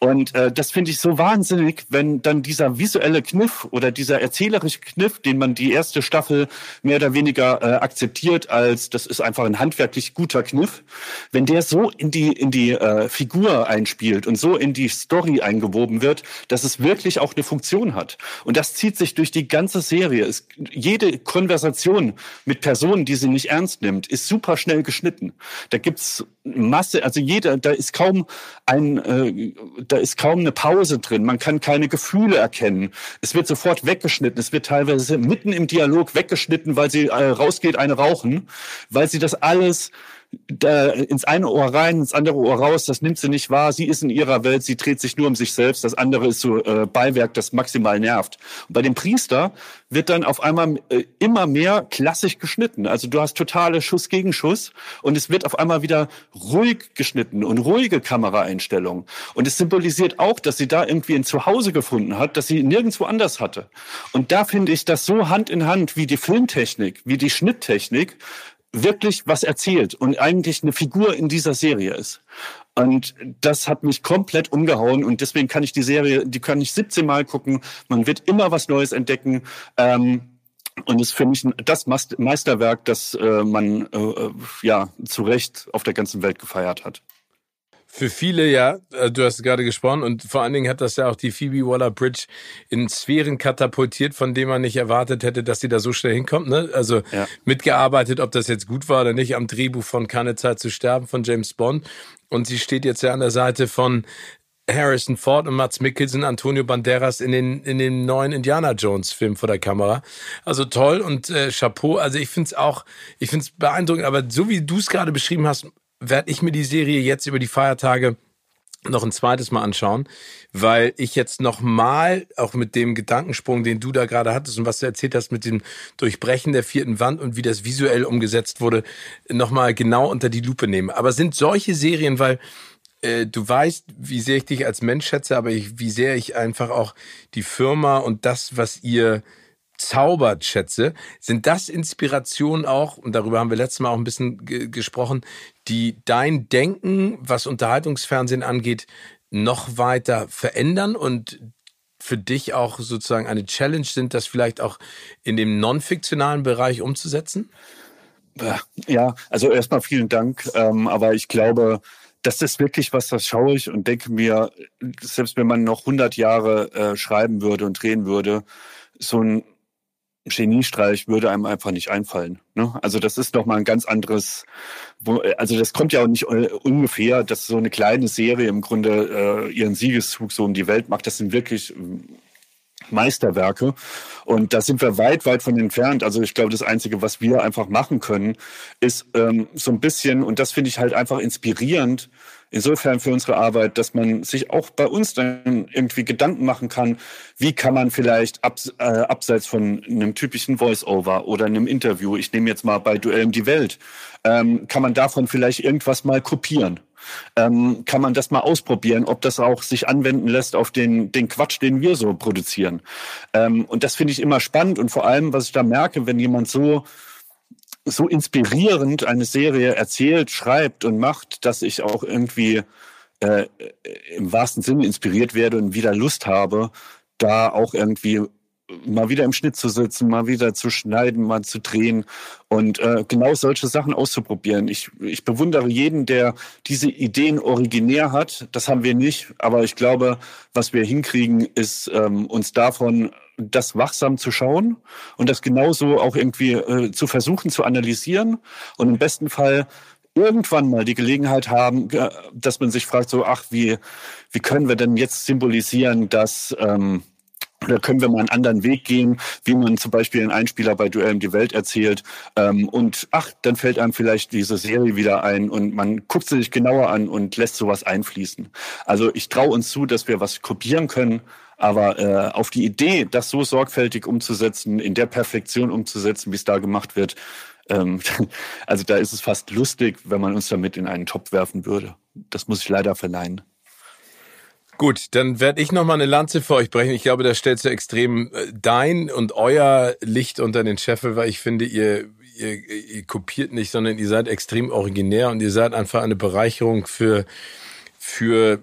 Und äh, das finde ich so wahnsinnig, wenn dann dieser visuelle Kniff oder dieser erzählerische Kniff, den man die erste Staffel mehr oder weniger äh, akzeptiert als das ist einfach ein handwerklich guter Kniff, wenn der so in die in die äh, Figur einspielt und so in die Story eingewoben wird, dass es wirklich auch eine Funktion hat. Und das zieht sich durch die ganze Serie. Es, jede Konversation mit Personen, die sie nicht ernst nimmt, ist super schnell geschnitten. Da gibt's Masse, also jeder, da ist kaum ein äh, da ist kaum eine Pause drin. Man kann keine Gefühle erkennen. Es wird sofort weggeschnitten. Es wird teilweise mitten im Dialog weggeschnitten, weil sie äh, rausgeht, eine rauchen, weil sie das alles da ins eine Ohr rein, ins andere Ohr raus, das nimmt sie nicht wahr. Sie ist in ihrer Welt, sie dreht sich nur um sich selbst. Das andere ist so äh, Beiwerk, das maximal nervt. Und bei dem Priester wird dann auf einmal äh, immer mehr klassisch geschnitten. Also du hast totale Schuss gegen Schuss und es wird auf einmal wieder ruhig geschnitten und ruhige Kameraeinstellungen. Und es symbolisiert auch, dass sie da irgendwie ein Zuhause gefunden hat, das sie nirgendwo anders hatte. Und da finde ich das so Hand in Hand wie die Filmtechnik, wie die Schnitttechnik, wirklich was erzählt und eigentlich eine Figur in dieser Serie ist. Und das hat mich komplett umgehauen und deswegen kann ich die Serie, die kann ich 17 Mal gucken. Man wird immer was Neues entdecken. Ähm, und ist für mich das Meisterwerk, das äh, man äh, äh, ja zu Recht auf der ganzen Welt gefeiert hat. Für viele, ja, äh, du hast gerade gesprochen und vor allen Dingen hat das ja auch die Phoebe Waller-Bridge in Sphären katapultiert, von denen man nicht erwartet hätte, dass sie da so schnell hinkommt. Ne? Also ja. mitgearbeitet, ob das jetzt gut war oder nicht, am Drehbuch von Keine Zeit zu sterben von James Bond. Und sie steht jetzt ja an der Seite von Harrison Ford und Mats Mikkelsen, Antonio Banderas in den in den neuen Indiana Jones Film vor der Kamera. Also toll und äh, Chapeau. Also ich finde es auch, ich finde es beeindruckend. Aber so wie du es gerade beschrieben hast, werde ich mir die Serie jetzt über die Feiertage noch ein zweites Mal anschauen, weil ich jetzt noch mal auch mit dem Gedankensprung, den du da gerade hattest und was du erzählt hast mit dem Durchbrechen der vierten Wand und wie das visuell umgesetzt wurde, noch mal genau unter die Lupe nehme. Aber sind solche Serien, weil äh, du weißt, wie sehr ich dich als Mensch schätze, aber ich, wie sehr ich einfach auch die Firma und das, was ihr zaubert, schätze. Sind das Inspirationen auch, und darüber haben wir letztes Mal auch ein bisschen gesprochen, die dein Denken, was Unterhaltungsfernsehen angeht, noch weiter verändern und für dich auch sozusagen eine Challenge sind, das vielleicht auch in dem non-fiktionalen Bereich umzusetzen? Ja, also erstmal vielen Dank. Ähm, aber ich glaube, das ist wirklich was, das schaue ich und denke mir, selbst wenn man noch 100 Jahre äh, schreiben würde und drehen würde, so ein Geniestreich würde einem einfach nicht einfallen. Ne? Also das ist doch mal ein ganz anderes, wo, also das kommt ja auch nicht äh, ungefähr, dass so eine kleine Serie im Grunde äh, ihren Siegeszug so um die Welt macht. Das sind wirklich ähm, Meisterwerke. Und da sind wir weit, weit von entfernt. Also ich glaube, das Einzige, was wir einfach machen können, ist ähm, so ein bisschen, und das finde ich halt einfach inspirierend, insofern für unsere Arbeit, dass man sich auch bei uns dann irgendwie Gedanken machen kann, wie kann man vielleicht abs äh, abseits von einem typischen Voice-Over oder einem Interview, ich nehme jetzt mal bei Duell um die Welt, ähm, kann man davon vielleicht irgendwas mal kopieren ähm, kann man das mal ausprobieren, ob das auch sich anwenden lässt auf den, den Quatsch, den wir so produzieren. Ähm, und das finde ich immer spannend und vor allem, was ich da merke, wenn jemand so so inspirierend eine Serie erzählt, schreibt und macht, dass ich auch irgendwie äh, im wahrsten Sinne inspiriert werde und wieder Lust habe, da auch irgendwie mal wieder im Schnitt zu sitzen, mal wieder zu schneiden, mal zu drehen und äh, genau solche Sachen auszuprobieren. Ich, ich bewundere jeden, der diese Ideen originär hat. Das haben wir nicht, aber ich glaube, was wir hinkriegen, ist ähm, uns davon das wachsam zu schauen und das genauso auch irgendwie äh, zu versuchen zu analysieren und im besten Fall irgendwann mal die Gelegenheit haben, äh, dass man sich fragt, so, ach, wie, wie können wir denn jetzt symbolisieren, dass ähm, oder können wir mal einen anderen Weg gehen, wie man zum Beispiel einen Einspieler bei Duell um die Welt erzählt. Ähm, und ach, dann fällt einem vielleicht diese Serie wieder ein und man guckt sie sich genauer an und lässt sowas einfließen. Also ich traue uns zu, dass wir was kopieren können, aber äh, auf die Idee, das so sorgfältig umzusetzen, in der Perfektion umzusetzen, wie es da gemacht wird, ähm, also da ist es fast lustig, wenn man uns damit in einen Topf werfen würde. Das muss ich leider verneinen. Gut, dann werde ich noch mal eine Lanze für euch brechen. Ich glaube, da stellst du extrem äh, dein und euer Licht unter den Scheffel, weil ich finde, ihr, ihr, ihr kopiert nicht, sondern ihr seid extrem originär und ihr seid einfach eine Bereicherung für, für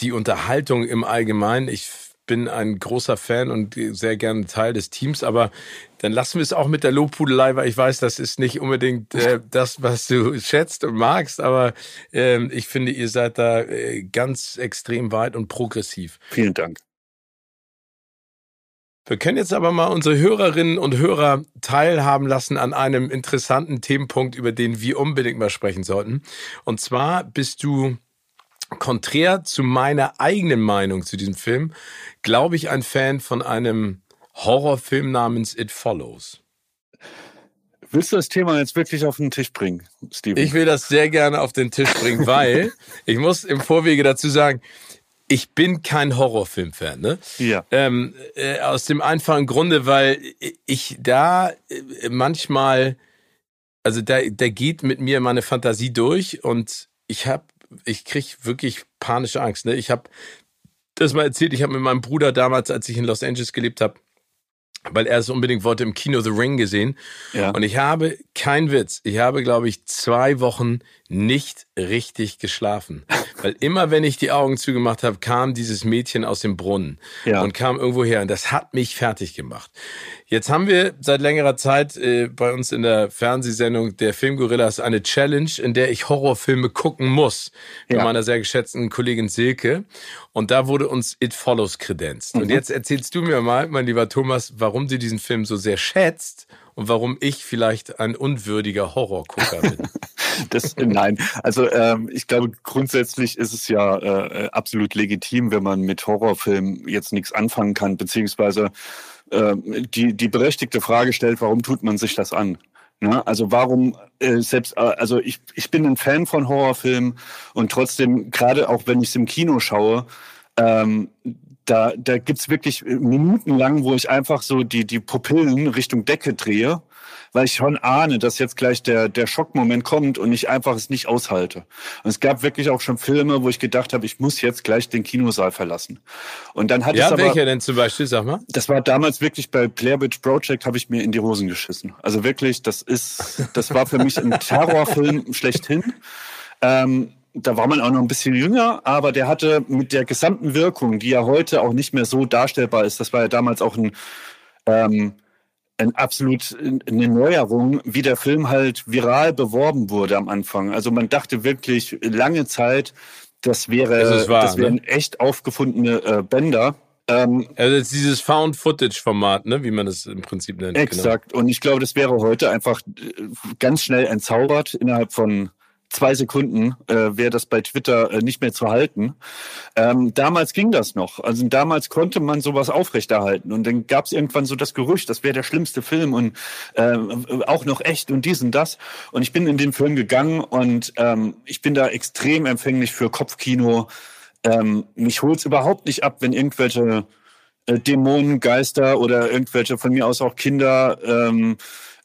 die Unterhaltung im Allgemeinen. Ich bin ein großer Fan und sehr gerne Teil des Teams, aber dann lassen wir es auch mit der Lobpudelei, weil ich weiß, das ist nicht unbedingt äh, das, was du schätzt und magst, aber äh, ich finde, ihr seid da äh, ganz extrem weit und progressiv. Vielen Dank. Wir können jetzt aber mal unsere Hörerinnen und Hörer teilhaben lassen an einem interessanten Themenpunkt, über den wir unbedingt mal sprechen sollten. Und zwar bist du konträr zu meiner eigenen Meinung zu diesem Film, glaube ich, ein Fan von einem Horrorfilm namens It Follows. Willst du das Thema jetzt wirklich auf den Tisch bringen, Steven? Ich will das sehr gerne auf den Tisch bringen, weil ich muss im Vorwege dazu sagen, ich bin kein Horrorfilm-Fan. Ne? Ja. Ähm, äh, aus dem einfachen Grunde, weil ich da äh, manchmal, also da, da geht mit mir meine Fantasie durch und ich habe ich krieg wirklich panische Angst. Ne? Ich habe das mal erzählt, ich habe mit meinem Bruder damals, als ich in Los Angeles gelebt habe, weil er es unbedingt wollte, im Kino The Ring gesehen. Ja. Und ich habe, kein Witz, ich habe, glaube ich, zwei Wochen nicht richtig geschlafen. Weil immer, wenn ich die Augen zugemacht habe, kam dieses Mädchen aus dem Brunnen ja. und kam irgendwo her. Und das hat mich fertig gemacht. Jetzt haben wir seit längerer Zeit äh, bei uns in der Fernsehsendung der Filmgorillas eine Challenge, in der ich Horrorfilme gucken muss. Mit ja. meiner sehr geschätzten Kollegin Silke. Und da wurde uns It Follows kredenzt. Mhm. Und jetzt erzählst du mir mal, mein lieber Thomas, warum du diesen Film so sehr schätzt und warum ich vielleicht ein unwürdiger Horrorgucker bin. das, nein, also ähm, ich glaube, grundsätzlich ist es ja äh, absolut legitim, wenn man mit Horrorfilmen jetzt nichts anfangen kann, beziehungsweise äh, die, die berechtigte Frage stellt, warum tut man sich das an? Ne? Also warum äh, selbst, äh, also ich, ich bin ein Fan von Horrorfilmen und trotzdem, gerade auch wenn ich es im Kino schaue, ähm, da, da gibt's wirklich Minuten lang, wo ich einfach so die, die Pupillen Richtung Decke drehe weil ich schon ahne, dass jetzt gleich der, der Schockmoment kommt und ich einfach es nicht aushalte. Und es gab wirklich auch schon Filme, wo ich gedacht habe, ich muss jetzt gleich den Kinosaal verlassen. Und dann hat ja, es aber... welcher denn zum Beispiel, sag mal? Das war damals wirklich bei Blair Witch Project, habe ich mir in die Hosen geschissen. Also wirklich, das ist, das war für mich ein Terrorfilm schlechthin. Ähm, da war man auch noch ein bisschen jünger, aber der hatte mit der gesamten Wirkung, die ja heute auch nicht mehr so darstellbar ist, das war ja damals auch ein ähm, ein absolut eine Neuerung, wie der Film halt viral beworben wurde am Anfang. Also man dachte wirklich lange Zeit, das wäre, war, das wären ne? echt aufgefundene äh, Bänder. Ähm, also dieses Found-Footage-Format, ne, wie man das im Prinzip nennt. Genau. Exakt. Genau. Und ich glaube, das wäre heute einfach äh, ganz schnell entzaubert innerhalb von zwei Sekunden äh, wäre das bei Twitter äh, nicht mehr zu halten. Ähm, damals ging das noch. Also damals konnte man sowas aufrechterhalten. Und dann gab es irgendwann so das Gerücht, das wäre der schlimmste Film und äh, auch noch echt und dies und das. Und ich bin in den Film gegangen und ähm, ich bin da extrem empfänglich für Kopfkino. Ähm, mich holt's überhaupt nicht ab, wenn irgendwelche äh, Dämonen, Geister oder irgendwelche von mir aus auch Kinder ähm,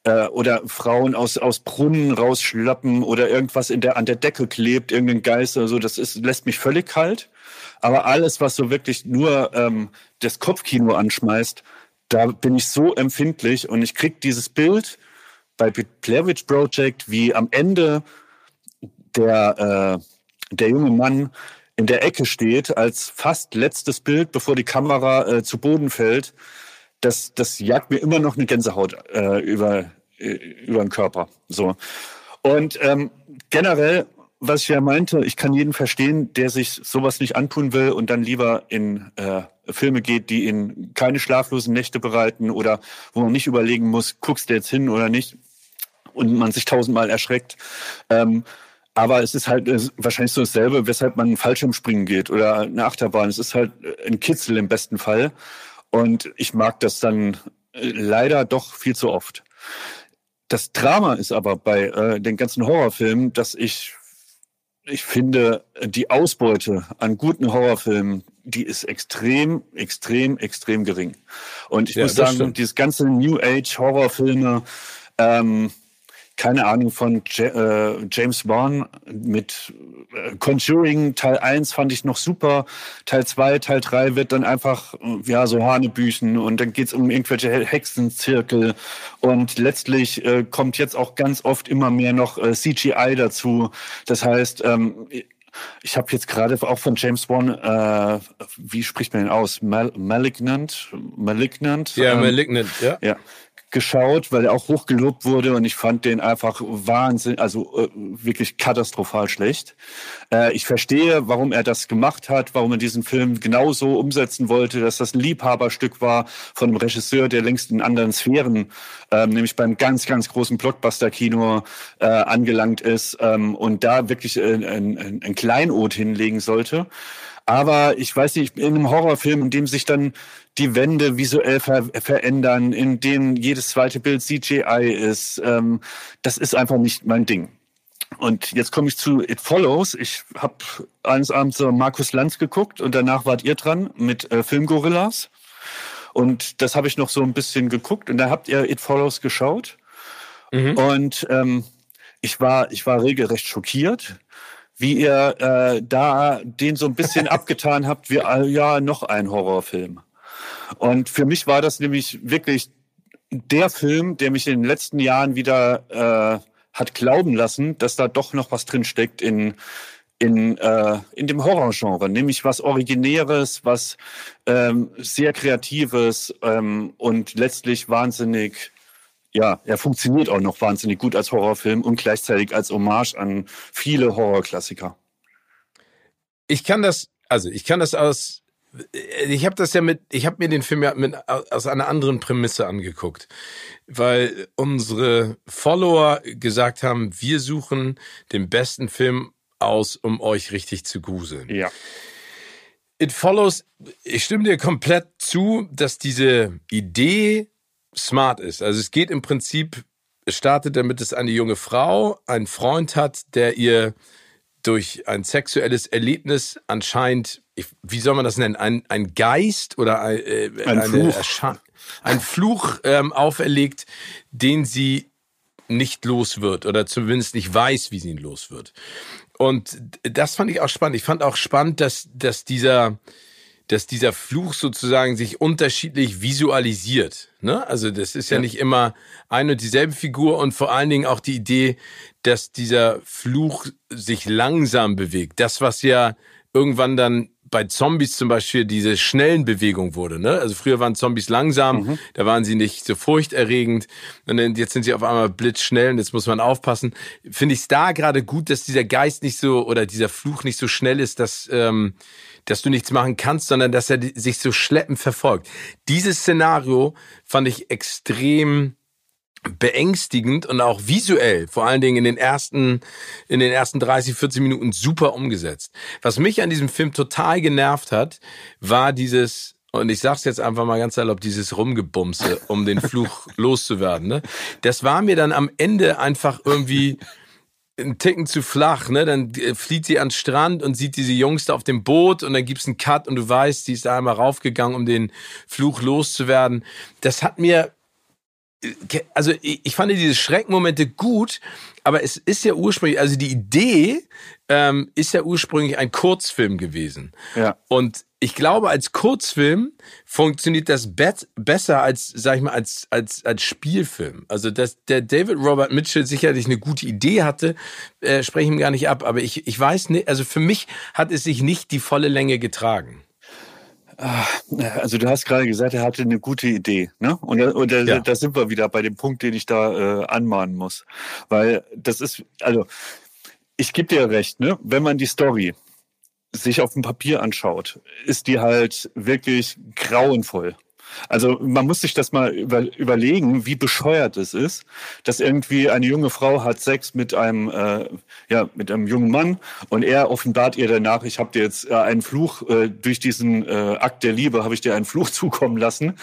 äh, oder Frauen aus, aus Brunnen rausschlappen oder irgendwas in der, an der Decke klebt, irgendein Geist oder so, das ist, lässt mich völlig kalt. Aber alles, was so wirklich nur ähm, das Kopfkino anschmeißt, da bin ich so empfindlich und ich krieg dieses Bild bei Blair Project, wie am Ende der, äh, der junge Mann in der Ecke steht, als fast letztes Bild, bevor die Kamera äh, zu Boden fällt das, das jagt mir immer noch eine Gänsehaut äh, über, äh, über den Körper. So. Und ähm, generell, was ich ja meinte, ich kann jeden verstehen, der sich sowas nicht antun will und dann lieber in äh, Filme geht, die ihn keine schlaflosen Nächte bereiten oder wo man nicht überlegen muss, guckst du jetzt hin oder nicht und man sich tausendmal erschreckt. Ähm, aber es ist halt wahrscheinlich so dasselbe, weshalb man Fallschirmspringen geht oder eine Achterbahn. Es ist halt ein Kitzel im besten Fall. Und ich mag das dann äh, leider doch viel zu oft. Das Drama ist aber bei äh, den ganzen Horrorfilmen, dass ich, ich finde, die Ausbeute an guten Horrorfilmen, die ist extrem, extrem, extrem gering. Und ich ja, muss sagen, stimmt. dieses ganze New Age Horrorfilme, ähm, keine Ahnung von äh, James Wan mit äh, Conjuring Teil 1 fand ich noch super. Teil 2, Teil 3 wird dann einfach, äh, ja, so Hanebüchen und dann geht's um irgendwelche Hexenzirkel und letztlich äh, kommt jetzt auch ganz oft immer mehr noch äh, CGI dazu. Das heißt, ähm, ich habe jetzt gerade auch von James Wan, äh, wie spricht man den aus? Mal Malignant? Malignant? Ja, ähm, Malignant, ja. Ja, geschaut, weil er auch hochgelobt wurde und ich fand den einfach wahnsinn, also äh, wirklich katastrophal schlecht. Äh, ich verstehe, warum er das gemacht hat, warum er diesen Film genauso umsetzen wollte, dass das ein Liebhaberstück war von einem Regisseur, der längst in anderen Sphären, ähm, nämlich beim ganz, ganz großen Blockbuster-Kino äh, angelangt ist ähm, und da wirklich ein, ein, ein Kleinod hinlegen sollte. Aber ich weiß nicht, in einem Horrorfilm, in dem sich dann die Wände visuell ver verändern, in dem jedes zweite Bild CGI ist, ähm, das ist einfach nicht mein Ding. Und jetzt komme ich zu It Follows. Ich habe eines Abends so Markus Lanz geguckt und danach wart ihr dran mit äh, Filmgorillas. Und das habe ich noch so ein bisschen geguckt und da habt ihr It Follows geschaut. Mhm. Und ähm, ich war, ich war regelrecht schockiert wie ihr äh, da den so ein bisschen abgetan habt, wie äh, ja noch ein Horrorfilm. Und für mich war das nämlich wirklich der Film, der mich in den letzten Jahren wieder äh, hat glauben lassen, dass da doch noch was drin steckt in in, äh, in dem Horrorgenre, nämlich was Originäres, was ähm, sehr Kreatives ähm, und letztlich wahnsinnig ja, er funktioniert auch noch wahnsinnig gut als Horrorfilm und gleichzeitig als Hommage an viele Horrorklassiker. Ich kann das, also ich kann das aus, ich habe das ja mit, ich habe mir den Film ja mit, aus einer anderen Prämisse angeguckt, weil unsere Follower gesagt haben, wir suchen den besten Film aus, um euch richtig zu gruseln. Ja. It follows, ich stimme dir komplett zu, dass diese Idee smart ist. Also es geht im Prinzip es startet damit, dass eine junge Frau einen Freund hat, der ihr durch ein sexuelles Erlebnis anscheinend, wie soll man das nennen, ein, ein Geist oder ein, äh, ein Fluch, ein Fluch ähm, auferlegt, den sie nicht los wird oder zumindest nicht weiß, wie sie ihn los wird. Und das fand ich auch spannend. Ich fand auch spannend, dass, dass dieser, dass dieser Fluch sozusagen sich unterschiedlich visualisiert. Ne? Also das ist ja, ja, nicht immer ein und dieselbe Figur und vor allen Dingen auch die Idee, dass dieser Fluch sich langsam bewegt. Das, was ja irgendwann dann bei Zombies zum Beispiel diese schnellen Bewegungen wurde. Ne? Also früher waren Zombies langsam, mhm. da waren sie nicht so furchterregend und jetzt sind sie auf einmal blitzschnell und jetzt muss man aufpassen. Finde ich es da gerade gut, dass dieser Geist nicht so oder dieser Fluch nicht so schnell ist, dass, ähm, dass du nichts machen kannst, sondern dass er sich so schleppend verfolgt. Dieses Szenario fand ich extrem beängstigend und auch visuell, vor allen Dingen in den ersten, in den ersten 30, 40 Minuten super umgesetzt. Was mich an diesem Film total genervt hat, war dieses, und ich sag's jetzt einfach mal ganz salopp, dieses Rumgebumse, um den Fluch loszuwerden. Ne? Das war mir dann am Ende einfach irgendwie ein Ticken zu flach, ne? Dann äh, flieht sie ans Strand und sieht diese Jungs da auf dem Boot und dann gibt's einen Cut und du weißt, sie ist da einmal raufgegangen, um den Fluch loszuwerden. Das hat mir also ich fand diese Schreckmomente gut, aber es ist ja ursprünglich, also die Idee ähm, ist ja ursprünglich ein Kurzfilm gewesen. Ja. Und ich glaube, als Kurzfilm funktioniert das besser als, sag ich mal, als, als, als Spielfilm. Also, dass der David Robert Mitchell sicherlich eine gute Idee hatte, äh, spreche ich ihm gar nicht ab. Aber ich, ich weiß nicht, also für mich hat es sich nicht die volle Länge getragen. Ah, also du hast gerade gesagt, er hatte eine gute Idee, ne? Und, und da, ja. da sind wir wieder bei dem Punkt, den ich da äh, anmahnen muss, weil das ist, also ich gebe dir recht, ne? Wenn man die Story sich auf dem Papier anschaut, ist die halt wirklich grauenvoll. Also man muss sich das mal über, überlegen, wie bescheuert es ist, dass irgendwie eine junge Frau hat Sex mit einem, äh, ja, mit einem jungen Mann und er offenbart ihr danach, ich habe dir jetzt äh, einen Fluch, äh, durch diesen äh, Akt der Liebe habe ich dir einen Fluch zukommen lassen.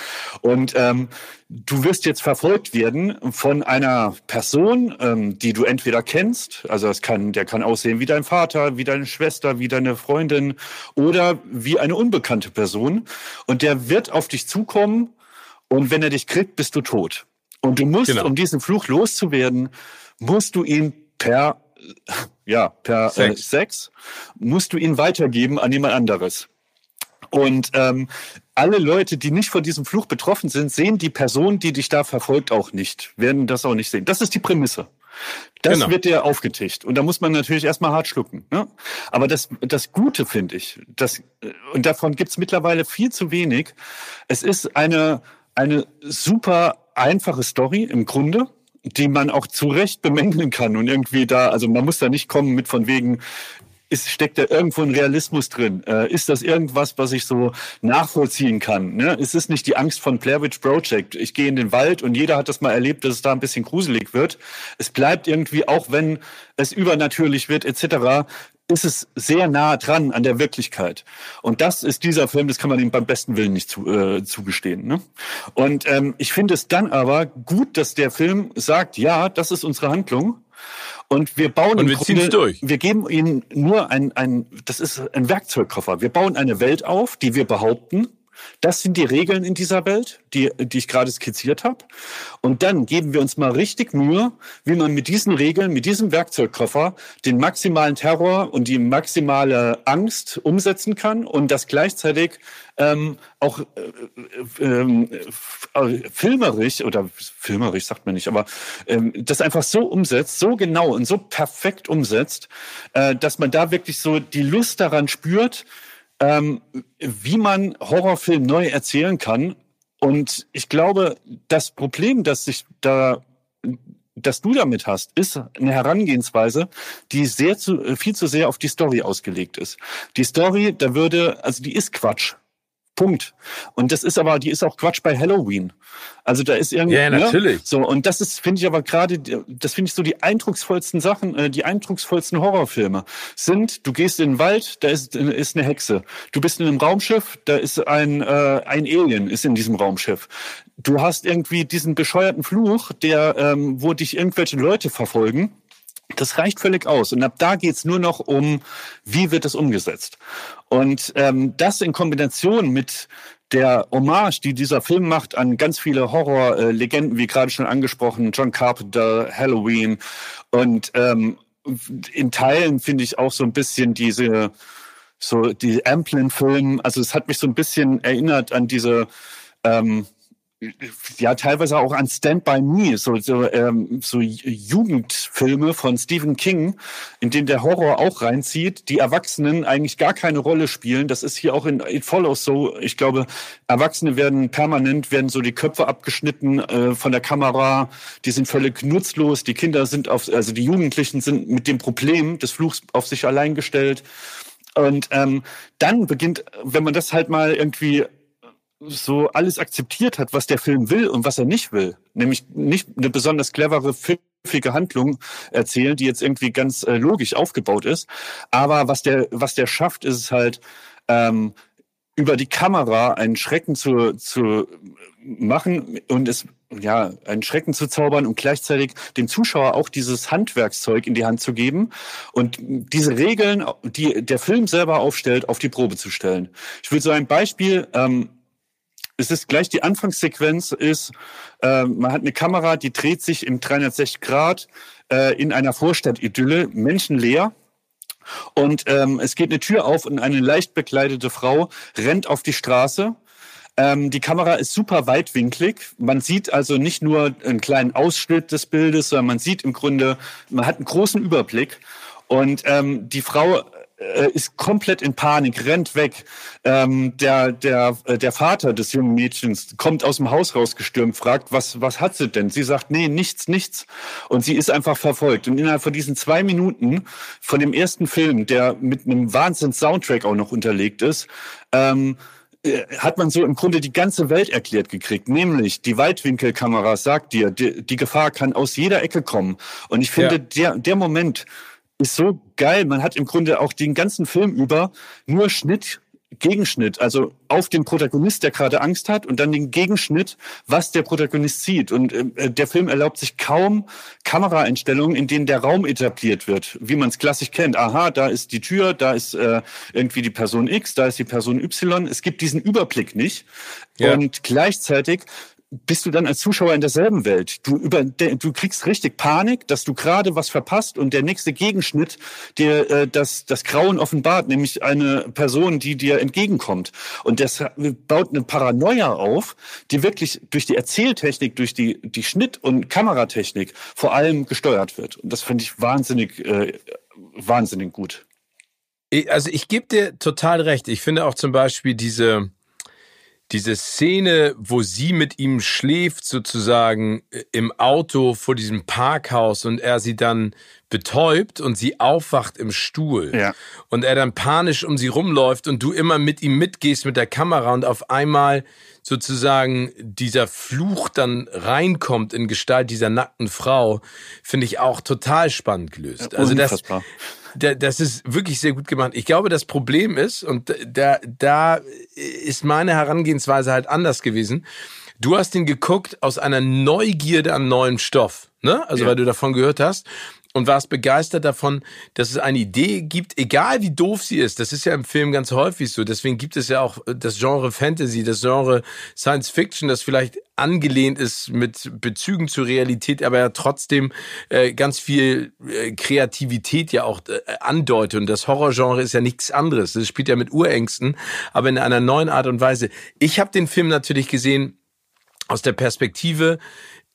Und ähm, du wirst jetzt verfolgt werden von einer Person, ähm, die du entweder kennst, also das kann, der kann aussehen wie dein Vater, wie deine Schwester, wie deine Freundin oder wie eine unbekannte Person. Und der wird auf dich zukommen und wenn er dich kriegt, bist du tot. Und du musst, genau. um diesen Fluch loszuwerden, musst du ihn per ja, per Sex. Äh, Sex musst du ihn weitergeben an jemand anderes. Und ähm, alle Leute, die nicht von diesem Fluch betroffen sind, sehen die Person, die dich da verfolgt, auch nicht, werden das auch nicht sehen. Das ist die Prämisse. Das genau. wird dir aufgetischt. Und da muss man natürlich erstmal hart schlucken. Ne? Aber das, das Gute finde ich, das, und davon gibt's mittlerweile viel zu wenig. Es ist eine, eine super einfache Story im Grunde die man auch zu Recht bemängeln kann und irgendwie da, also man muss da nicht kommen mit von wegen, ist, steckt da irgendwo ein Realismus drin? Äh, ist das irgendwas, was ich so nachvollziehen kann? Ne? Ist es nicht die Angst von Blair Project? Ich gehe in den Wald und jeder hat das mal erlebt, dass es da ein bisschen gruselig wird. Es bleibt irgendwie, auch wenn es übernatürlich wird etc., ist es sehr nah dran an der Wirklichkeit. Und das ist dieser Film, das kann man ihm beim besten Willen nicht zu, äh, zugestehen. Ne? Und ähm, ich finde es dann aber gut, dass der Film sagt, ja, das ist unsere Handlung. Und wir bauen und wir Grunde, durch. Wir geben ihnen nur ein, ein, das ist ein Werkzeugkoffer. Wir bauen eine Welt auf, die wir behaupten, das sind die Regeln in dieser Welt, die, die ich gerade skizziert habe. Und dann geben wir uns mal richtig Mühe, wie man mit diesen Regeln, mit diesem Werkzeugkoffer den maximalen Terror und die maximale Angst umsetzen kann und das gleichzeitig ähm, auch äh, äh, äh, filmerisch oder filmerisch sagt man nicht, aber ähm, das einfach so umsetzt, so genau und so perfekt umsetzt, äh, dass man da wirklich so die Lust daran spürt, ähm, wie man Horrorfilm neu erzählen kann. Und ich glaube, das Problem, das sich da das du damit hast, ist eine Herangehensweise, die sehr zu, viel zu sehr auf die Story ausgelegt ist. Die Story, da würde, also die ist Quatsch. Punkt. Und das ist aber, die ist auch Quatsch bei Halloween. Also da ist irgendwie. Ja, natürlich. Ne? So, und das ist, finde ich aber gerade, das finde ich so die eindrucksvollsten Sachen, äh, die eindrucksvollsten Horrorfilme sind, du gehst in den Wald, da ist, ist eine Hexe. Du bist in einem Raumschiff, da ist ein, äh, ein Alien, ist in diesem Raumschiff. Du hast irgendwie diesen bescheuerten Fluch, der, ähm, wo dich irgendwelche Leute verfolgen das reicht völlig aus. Und ab da geht's nur noch um, wie wird es umgesetzt. Und ähm, das in Kombination mit der Hommage, die dieser Film macht an ganz viele Horrorlegenden, wie gerade schon angesprochen, John Carpenter, Halloween und ähm, in Teilen finde ich auch so ein bisschen diese so die Amplin-Film. Also es hat mich so ein bisschen erinnert an diese ähm, ja teilweise auch an Stand by Me, so so, ähm, so Jugendfilme von Stephen King, in denen der Horror auch reinzieht, die Erwachsenen eigentlich gar keine Rolle spielen. Das ist hier auch in It Follows so. Ich glaube, Erwachsene werden permanent werden so die Köpfe abgeschnitten äh, von der Kamera. Die sind völlig nutzlos. Die Kinder sind auf, also die Jugendlichen sind mit dem Problem des Fluchs auf sich allein gestellt. Und ähm, dann beginnt, wenn man das halt mal irgendwie so alles akzeptiert hat, was der Film will und was er nicht will. Nämlich nicht eine besonders clevere, pfiffige Handlung erzählen, die jetzt irgendwie ganz äh, logisch aufgebaut ist. Aber was der, was der schafft, ist es halt, ähm, über die Kamera einen Schrecken zu, zu machen und es ja, einen Schrecken zu zaubern und gleichzeitig dem Zuschauer auch dieses Handwerkszeug in die Hand zu geben und diese Regeln, die der Film selber aufstellt, auf die Probe zu stellen. Ich will so ein Beispiel ähm, es ist gleich die Anfangssequenz ist, äh, man hat eine Kamera, die dreht sich im 360 Grad äh, in einer Vorstadtidylle, menschenleer. Und ähm, es geht eine Tür auf und eine leicht bekleidete Frau rennt auf die Straße. Ähm, die Kamera ist super weitwinklig. Man sieht also nicht nur einen kleinen Ausschnitt des Bildes, sondern man sieht im Grunde, man hat einen großen Überblick. Und ähm, die Frau äh, ist komplett in Panik, rennt weg. Ähm, der, der, äh, der Vater des jungen Mädchens kommt aus dem Haus rausgestürmt, fragt, was, was hat sie denn? Sie sagt, nee, nichts, nichts. Und sie ist einfach verfolgt. Und innerhalb von diesen zwei Minuten von dem ersten Film, der mit einem Wahnsinns-Soundtrack auch noch unterlegt ist, ähm, äh, hat man so im Grunde die ganze Welt erklärt gekriegt. Nämlich die Weitwinkelkamera sagt dir, die, die Gefahr kann aus jeder Ecke kommen. Und ich finde, ja. der, der Moment, ist so geil. Man hat im Grunde auch den ganzen Film über nur Schnitt, Gegenschnitt, also auf den Protagonist, der gerade Angst hat, und dann den Gegenschnitt, was der Protagonist sieht. Und äh, der Film erlaubt sich kaum Kameraeinstellungen, in denen der Raum etabliert wird, wie man es klassisch kennt. Aha, da ist die Tür, da ist äh, irgendwie die Person X, da ist die Person Y. Es gibt diesen Überblick nicht. Ja. Und gleichzeitig bist du dann als Zuschauer in derselben Welt. Du, über, du kriegst richtig Panik, dass du gerade was verpasst und der nächste Gegenschnitt dir äh, das, das Grauen offenbart, nämlich eine Person, die dir entgegenkommt. Und das baut eine Paranoia auf, die wirklich durch die Erzähltechnik, durch die, die Schnitt- und Kameratechnik vor allem gesteuert wird. Und das finde ich wahnsinnig, äh, wahnsinnig gut. Also ich gebe dir total recht. Ich finde auch zum Beispiel diese diese Szene, wo sie mit ihm schläft, sozusagen äh, im Auto vor diesem Parkhaus und er sie dann betäubt und sie aufwacht im Stuhl ja. und er dann panisch um sie rumläuft und du immer mit ihm mitgehst mit der Kamera und auf einmal sozusagen dieser Fluch dann reinkommt in Gestalt dieser nackten Frau, finde ich auch total spannend gelöst. Ja, also das, das ist wirklich sehr gut gemacht. Ich glaube, das Problem ist, und da, da ist meine Herangehensweise halt anders gewesen. Du hast ihn geguckt aus einer Neugierde an neuen Stoff, ne? Also ja. weil du davon gehört hast und warst begeistert davon, dass es eine Idee gibt, egal wie doof sie ist. Das ist ja im Film ganz häufig so. Deswegen gibt es ja auch das Genre Fantasy, das Genre Science Fiction, das vielleicht angelehnt ist mit Bezügen zur Realität, aber ja trotzdem äh, ganz viel äh, Kreativität ja auch äh, andeutet. Und das Horrorgenre ist ja nichts anderes. Das spielt ja mit Urängsten, aber in einer neuen Art und Weise. Ich habe den Film natürlich gesehen aus der Perspektive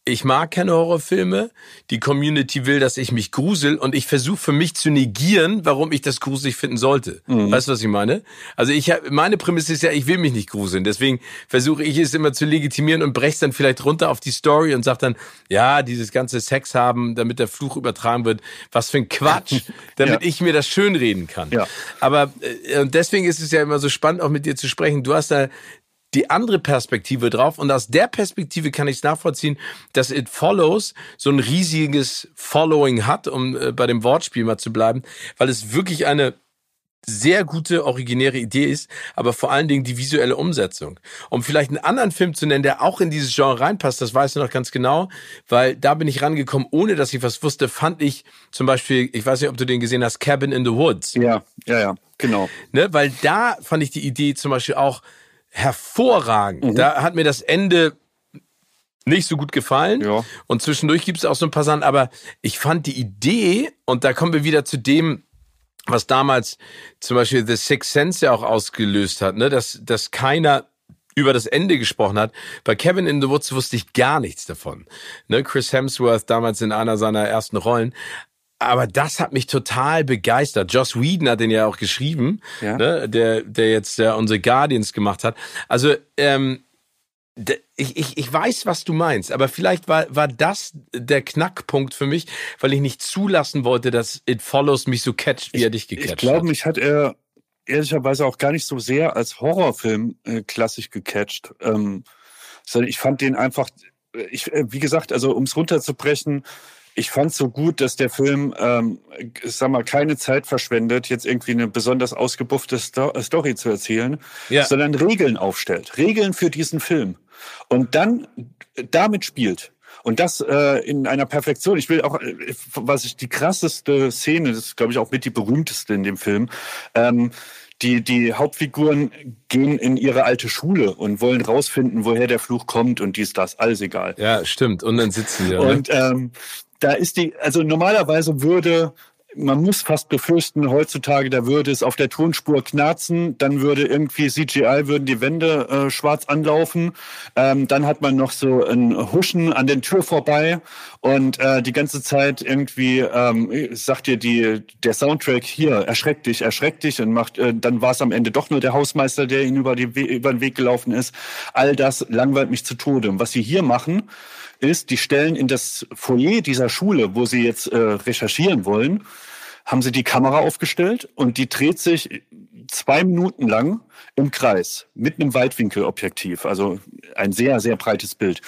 ich mag keine Horrorfilme. Die Community will, dass ich mich grusel und ich versuche für mich zu negieren, warum ich das gruselig finden sollte. Mhm. Weißt du, was ich meine? Also ich habe meine Prämisse ist ja, ich will mich nicht gruseln. Deswegen versuche ich es immer zu legitimieren und brech's dann vielleicht runter auf die Story und sag dann, ja, dieses ganze Sex haben, damit der Fluch übertragen wird, was für ein Quatsch, damit ja. ich mir das schön reden kann. Ja. Aber äh, und deswegen ist es ja immer so spannend, auch mit dir zu sprechen. Du hast da die andere Perspektive drauf. Und aus der Perspektive kann ich es nachvollziehen, dass It Follows so ein riesiges Following hat, um äh, bei dem Wortspiel mal zu bleiben, weil es wirklich eine sehr gute, originäre Idee ist, aber vor allen Dingen die visuelle Umsetzung. Um vielleicht einen anderen Film zu nennen, der auch in dieses Genre reinpasst, das weißt du noch ganz genau, weil da bin ich rangekommen, ohne dass ich was wusste, fand ich zum Beispiel, ich weiß nicht, ob du den gesehen hast, Cabin in the Woods. Ja, ja, ja, genau. Ne, weil da fand ich die Idee zum Beispiel auch, hervorragend. Mhm. Da hat mir das Ende nicht so gut gefallen. Ja. Und zwischendurch gibt es auch so ein paar Sachen, aber ich fand die Idee, und da kommen wir wieder zu dem, was damals zum Beispiel The Sixth Sense ja auch ausgelöst hat, ne? dass, dass keiner über das Ende gesprochen hat. Bei Kevin in the Woods wusste ich gar nichts davon. Ne? Chris Hemsworth damals in einer seiner ersten Rollen aber das hat mich total begeistert. Joss Whedon hat den ja auch geschrieben, ja. Ne, der, der jetzt der unsere Guardians gemacht hat. Also ähm, ich, ich, ich weiß, was du meinst, aber vielleicht war, war das der Knackpunkt für mich, weil ich nicht zulassen wollte, dass It Follows mich so catcht, wie ich, er dich gecatcht hat. Ich glaube, mich hat er ehrlicherweise auch gar nicht so sehr als Horrorfilm äh, klassisch gecatcht. Ähm, sondern ich fand den einfach, äh, ich, äh, wie gesagt, also um es runterzubrechen, ich fand so gut, dass der Film, ähm, sag mal, keine Zeit verschwendet, jetzt irgendwie eine besonders ausgebuffte Sto Story zu erzählen, ja. sondern Regeln aufstellt. Regeln für diesen Film. Und dann damit spielt. Und das äh, in einer Perfektion. Ich will auch, äh, was ich die krasseste Szene, das ist, glaube ich, auch mit die berühmteste in dem Film. Ähm, die, die Hauptfiguren gehen in ihre alte Schule und wollen rausfinden, woher der Fluch kommt und dies, das, alles egal. Ja, stimmt. Und dann sitzen sie. Und ähm, da ist die, also normalerweise würde man muss fast befürchten, heutzutage, da würde es auf der Tonspur knarzen, dann würde irgendwie CGI, würden die Wände äh, schwarz anlaufen, ähm, dann hat man noch so ein Huschen an den Tür vorbei und äh, die ganze Zeit irgendwie ähm, sagt dir die, der Soundtrack hier, erschreck dich, erschreck dich und macht, äh, dann war es am Ende doch nur der Hausmeister, der ihn über, die, über den Weg gelaufen ist. All das langweilt mich zu Tode. Und was sie hier machen, ist, die stellen in das Foyer dieser Schule, wo sie jetzt äh, recherchieren wollen, haben sie die Kamera aufgestellt und die dreht sich zwei Minuten lang im Kreis mit einem Weitwinkelobjektiv, also ein sehr, sehr breites Bild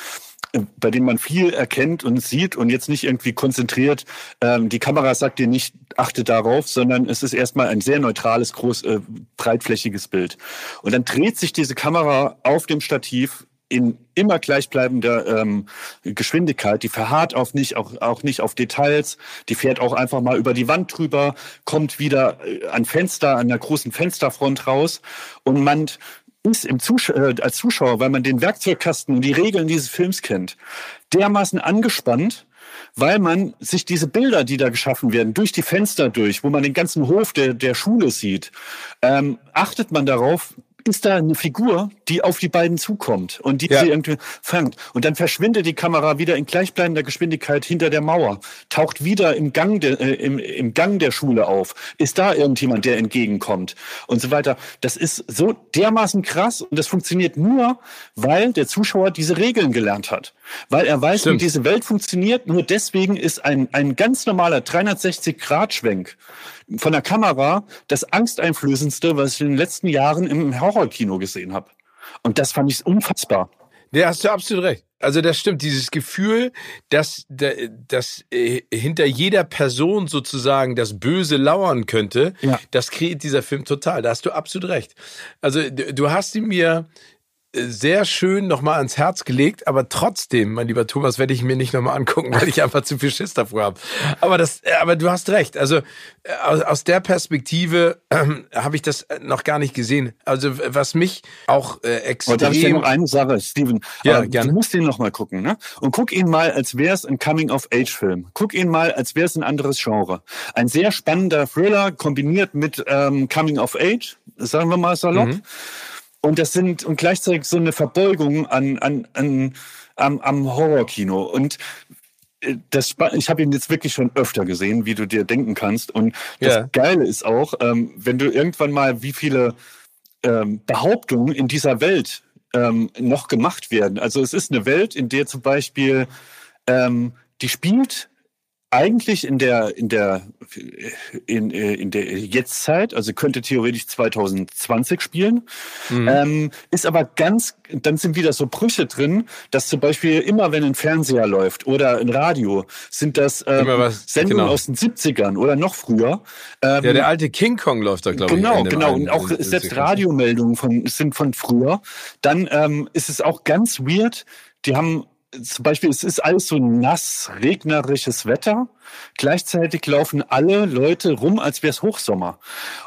bei dem man viel erkennt und sieht und jetzt nicht irgendwie konzentriert. Ähm, die Kamera sagt dir nicht, achte darauf, sondern es ist erstmal ein sehr neutrales, groß, äh, breitflächiges Bild. Und dann dreht sich diese Kamera auf dem Stativ in immer gleichbleibender ähm, Geschwindigkeit. Die verharrt auf nicht, auch, auch nicht auf Details. Die fährt auch einfach mal über die Wand drüber, kommt wieder äh, an Fenster, an der großen Fensterfront raus und man ist im Zus äh, als Zuschauer, weil man den Werkzeugkasten und die Regeln dieses Films kennt, dermaßen angespannt, weil man sich diese Bilder, die da geschaffen werden, durch die Fenster durch, wo man den ganzen Hof der, der Schule sieht, ähm, achtet man darauf, ist da eine Figur, die auf die beiden zukommt und die ja. sie irgendwie fängt. Und dann verschwindet die Kamera wieder in gleichbleibender Geschwindigkeit hinter der Mauer, taucht wieder im Gang, de, äh, im, im Gang der Schule auf. Ist da irgendjemand, der entgegenkommt und so weiter. Das ist so dermaßen krass und das funktioniert nur, weil der Zuschauer diese Regeln gelernt hat. Weil er weiß, Stimmt. wie diese Welt funktioniert. Nur deswegen ist ein, ein ganz normaler 360-Grad-Schwenk von der Kamera das angsteinflößendste, was ich in den letzten Jahren im Horrorkino gesehen habe. Und das fand ich unfassbar. Ja, hast du absolut recht. Also das stimmt, dieses Gefühl, dass, dass äh, hinter jeder Person sozusagen das Böse lauern könnte, ja. das kreiert dieser Film total. Da hast du absolut recht. Also du hast ihn mir sehr schön nochmal ans Herz gelegt, aber trotzdem, mein lieber Thomas, werde ich mir nicht nochmal angucken, weil ich einfach zu viel Schiss davor habe. Aber das, aber du hast recht. Also aus, aus der Perspektive ähm, habe ich das noch gar nicht gesehen. Also was mich auch äh, extrem. Und darf ich dir noch eine Sache, Steven? Ja, gerne. Du musst ihn nochmal gucken, ne? Und guck ihn mal, als wäre es ein Coming-of-Age-Film. Guck ihn mal, als wäre es ein anderes Genre. Ein sehr spannender Thriller kombiniert mit ähm, Coming-of-Age, sagen wir mal salopp. Mhm und das sind und gleichzeitig so eine Verbeugung an, an, an am, am Horrorkino. Und äh, das, ich habe ihn jetzt wirklich schon öfter gesehen, wie du dir denken kannst. Und das yeah. Geile ist auch, ähm, wenn du irgendwann mal, wie viele ähm, Behauptungen in dieser Welt ähm, noch gemacht werden. Also es ist eine Welt, in der zum Beispiel ähm, die spielt eigentlich in der in der in, in der Jetztzeit, also könnte theoretisch 2020 spielen, mhm. ähm, ist aber ganz, dann sind wieder so Brüche drin, dass zum Beispiel immer, wenn ein Fernseher läuft oder ein Radio, sind das ähm, was, Sendungen genau. aus den 70ern oder noch früher. Ähm, ja, der alte King Kong läuft da, glaube genau, ich. Genau, genau. Und auch selbst Radiomeldungen von, sind von früher. Dann ähm, ist es auch ganz weird, die haben zum Beispiel, es ist alles so nass, regnerisches Wetter. Gleichzeitig laufen alle Leute rum, als wäre es Hochsommer.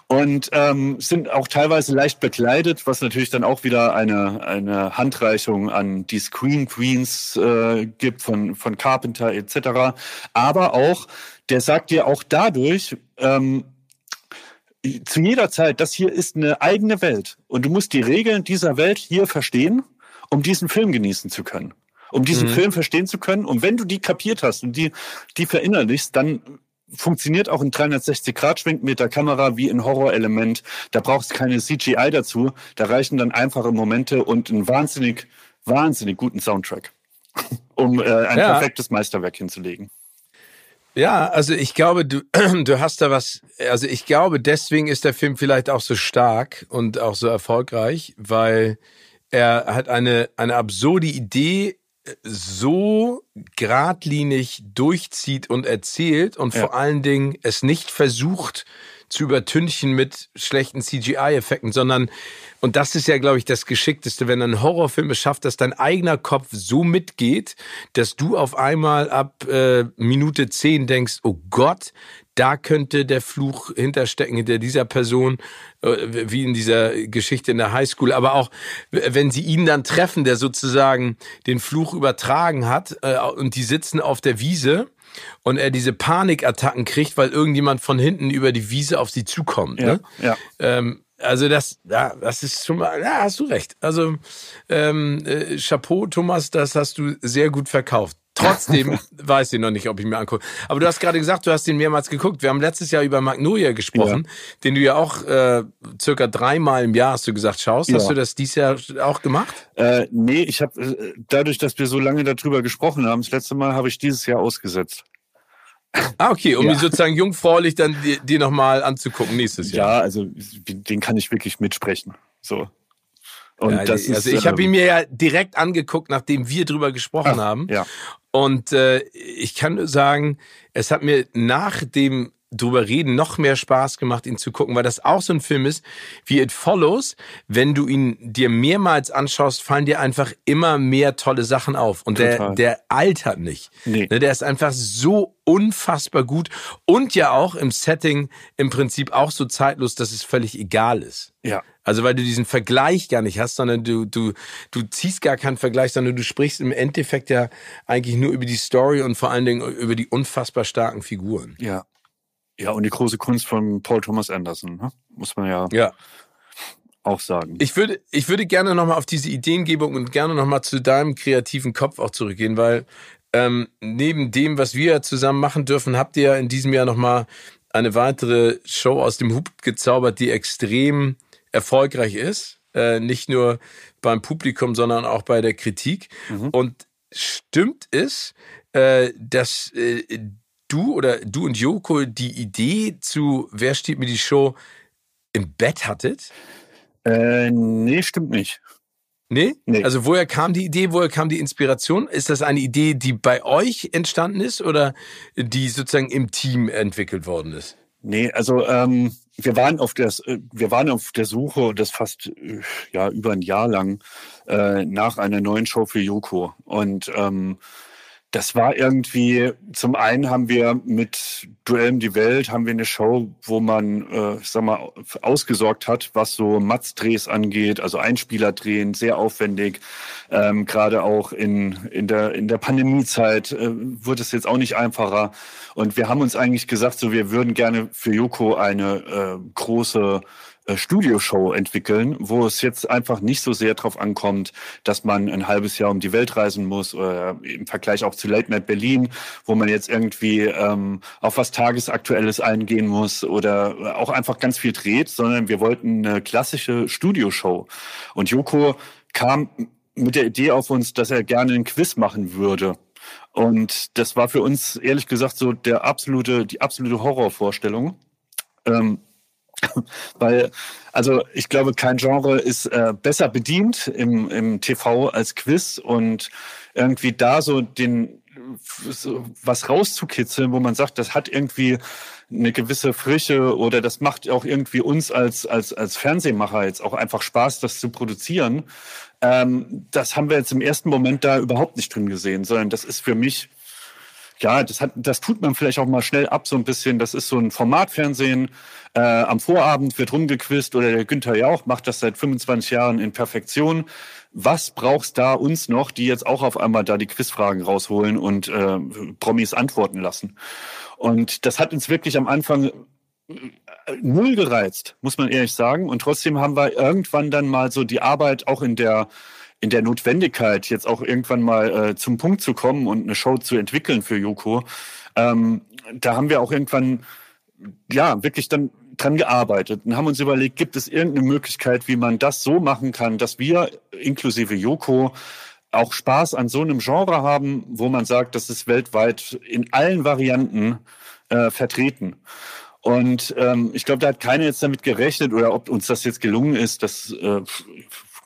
Und ähm, sind auch teilweise leicht bekleidet, was natürlich dann auch wieder eine, eine Handreichung an die Screen Queens äh, gibt von, von Carpenter etc. Aber auch, der sagt dir auch dadurch, ähm, zu jeder Zeit, das hier ist eine eigene Welt. Und du musst die Regeln dieser Welt hier verstehen, um diesen Film genießen zu können um diesen mhm. Film verstehen zu können. Und wenn du die kapiert hast und die, die verinnerlichst, dann funktioniert auch ein 360-Grad-Schwenk mit der Kamera wie ein Horrorelement. Da brauchst keine CGI dazu. Da reichen dann einfache Momente und einen wahnsinnig, wahnsinnig guten Soundtrack, um äh, ein ja. perfektes Meisterwerk hinzulegen. Ja, also ich glaube, du, du hast da was, also ich glaube, deswegen ist der Film vielleicht auch so stark und auch so erfolgreich, weil er hat eine, eine absurde Idee so geradlinig durchzieht und erzählt und ja. vor allen Dingen es nicht versucht zu übertünchen mit schlechten CGI-Effekten, sondern, und das ist ja, glaube ich, das Geschickteste, wenn ein Horrorfilm es schafft, dass dein eigener Kopf so mitgeht, dass du auf einmal ab äh, Minute zehn denkst, oh Gott, da könnte der Fluch hinterstecken hinter dieser Person, äh, wie in dieser Geschichte in der Highschool. Aber auch, wenn sie ihn dann treffen, der sozusagen den Fluch übertragen hat, äh, und die sitzen auf der Wiese und er diese Panikattacken kriegt, weil irgendjemand von hinten über die Wiese auf sie zukommt. Ja, ne? ja. Ähm, also das, ja, das ist schon mal, ja, hast du recht. Also ähm, äh, Chapeau, Thomas, das hast du sehr gut verkauft. Trotzdem weiß ich noch nicht, ob ich mir angucke. Aber du hast gerade gesagt, du hast ihn mehrmals geguckt. Wir haben letztes Jahr über Magnolia gesprochen, ja. den du ja auch äh, circa dreimal im Jahr, hast du gesagt, schaust. Ja. Hast du das dieses Jahr auch gemacht? Äh, nee, ich habe äh, dadurch, dass wir so lange darüber gesprochen haben, das letzte Mal habe ich dieses Jahr ausgesetzt. Ah, okay, um ja. sozusagen jungfräulich dann die, die nochmal anzugucken nächstes Jahr. Ja, also den kann ich wirklich mitsprechen. So. Und ja, das also ist, ich habe ihn mir ja direkt angeguckt, nachdem wir drüber gesprochen Ach, haben. Ja. Und äh, ich kann nur sagen, es hat mir nach dem drüber reden noch mehr Spaß gemacht, ihn zu gucken, weil das auch so ein Film ist, wie It Follows. Wenn du ihn dir mehrmals anschaust, fallen dir einfach immer mehr tolle Sachen auf. Und der, der altert nicht. Nee. Ne, der ist einfach so unfassbar gut und ja auch im Setting im Prinzip auch so zeitlos, dass es völlig egal ist. Ja. Also weil du diesen Vergleich gar nicht hast, sondern du, du, du ziehst gar keinen Vergleich, sondern du sprichst im Endeffekt ja eigentlich nur über die Story und vor allen Dingen über die unfassbar starken Figuren. Ja. Ja, und die große Kunst von Paul Thomas Anderson, ne? muss man ja, ja. auch sagen. Ich würde, ich würde gerne nochmal auf diese Ideengebung und gerne nochmal zu deinem kreativen Kopf auch zurückgehen, weil ähm, neben dem, was wir zusammen machen dürfen, habt ihr ja in diesem Jahr nochmal eine weitere Show aus dem Hub gezaubert, die extrem erfolgreich ist. Äh, nicht nur beim Publikum, sondern auch bei der Kritik. Mhm. Und stimmt es, äh, dass äh, du oder du und Joko die Idee zu Wer steht mir die Show im Bett hattet? Äh, nee, stimmt nicht. Nee? nee? Also woher kam die Idee, woher kam die Inspiration? Ist das eine Idee, die bei euch entstanden ist oder die sozusagen im Team entwickelt worden ist? Nee, also ähm, wir waren auf der wir waren auf der Suche und das fast ja über ein Jahr lang äh, nach einer neuen Show für Joko und ähm, das war irgendwie, zum einen haben wir mit Duell um die Welt, haben wir eine Show, wo man, äh, sag mal, ausgesorgt hat, was so Matzdrehs angeht, also Einspielerdrehen, sehr aufwendig. Ähm, Gerade auch in, in der, in der Pandemiezeit äh, wurde es jetzt auch nicht einfacher. Und wir haben uns eigentlich gesagt, so wir würden gerne für Joko eine äh, große Studioshow entwickeln, wo es jetzt einfach nicht so sehr darauf ankommt, dass man ein halbes Jahr um die Welt reisen muss oder im Vergleich auch zu Late Night Berlin, wo man jetzt irgendwie ähm, auf was Tagesaktuelles eingehen muss oder auch einfach ganz viel dreht, sondern wir wollten eine klassische Studioshow. Und Joko kam mit der Idee auf uns, dass er gerne ein Quiz machen würde. Und das war für uns ehrlich gesagt so der absolute, die absolute Horrorvorstellung. Ähm, Weil, also ich glaube, kein Genre ist äh, besser bedient im, im TV als Quiz und irgendwie da so den so was rauszukitzeln, wo man sagt, das hat irgendwie eine gewisse Frische oder das macht auch irgendwie uns als, als, als Fernsehmacher jetzt auch einfach Spaß, das zu produzieren. Ähm, das haben wir jetzt im ersten Moment da überhaupt nicht drin gesehen, sondern das ist für mich ja, das, hat, das tut man vielleicht auch mal schnell ab, so ein bisschen. Das ist so ein Formatfernsehen. Äh, am Vorabend wird rumgequist oder der Günther Jauch macht das seit 25 Jahren in Perfektion. Was brauchst da uns noch, die jetzt auch auf einmal da die Quizfragen rausholen und äh, Promis antworten lassen? Und das hat uns wirklich am Anfang äh, null gereizt, muss man ehrlich sagen. Und trotzdem haben wir irgendwann dann mal so die Arbeit auch in der in der Notwendigkeit, jetzt auch irgendwann mal äh, zum Punkt zu kommen und eine Show zu entwickeln für Joko, ähm, da haben wir auch irgendwann ja wirklich dann dran gearbeitet und haben uns überlegt, gibt es irgendeine Möglichkeit, wie man das so machen kann, dass wir inklusive Joko auch Spaß an so einem Genre haben, wo man sagt, das ist weltweit in allen Varianten äh, vertreten. Und ähm, ich glaube, da hat keiner jetzt damit gerechnet oder ob uns das jetzt gelungen ist, das äh,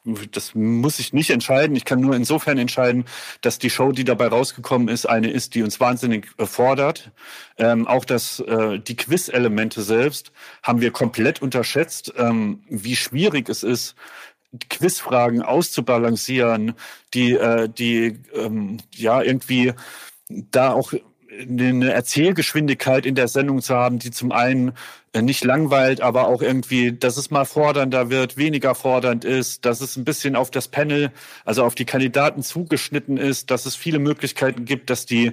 das muss ich nicht entscheiden. Ich kann nur insofern entscheiden, dass die Show, die dabei rausgekommen ist, eine ist, die uns wahnsinnig fordert. Ähm, auch das, äh, die Quiz-Elemente selbst haben wir komplett unterschätzt, ähm, wie schwierig es ist, Quizfragen auszubalancieren, die, äh, die ähm, ja irgendwie da auch eine Erzählgeschwindigkeit in der Sendung zu haben, die zum einen äh, nicht langweilt, aber auch irgendwie, dass es mal fordernder wird, weniger fordernd ist, dass es ein bisschen auf das Panel, also auf die Kandidaten zugeschnitten ist, dass es viele Möglichkeiten gibt, dass die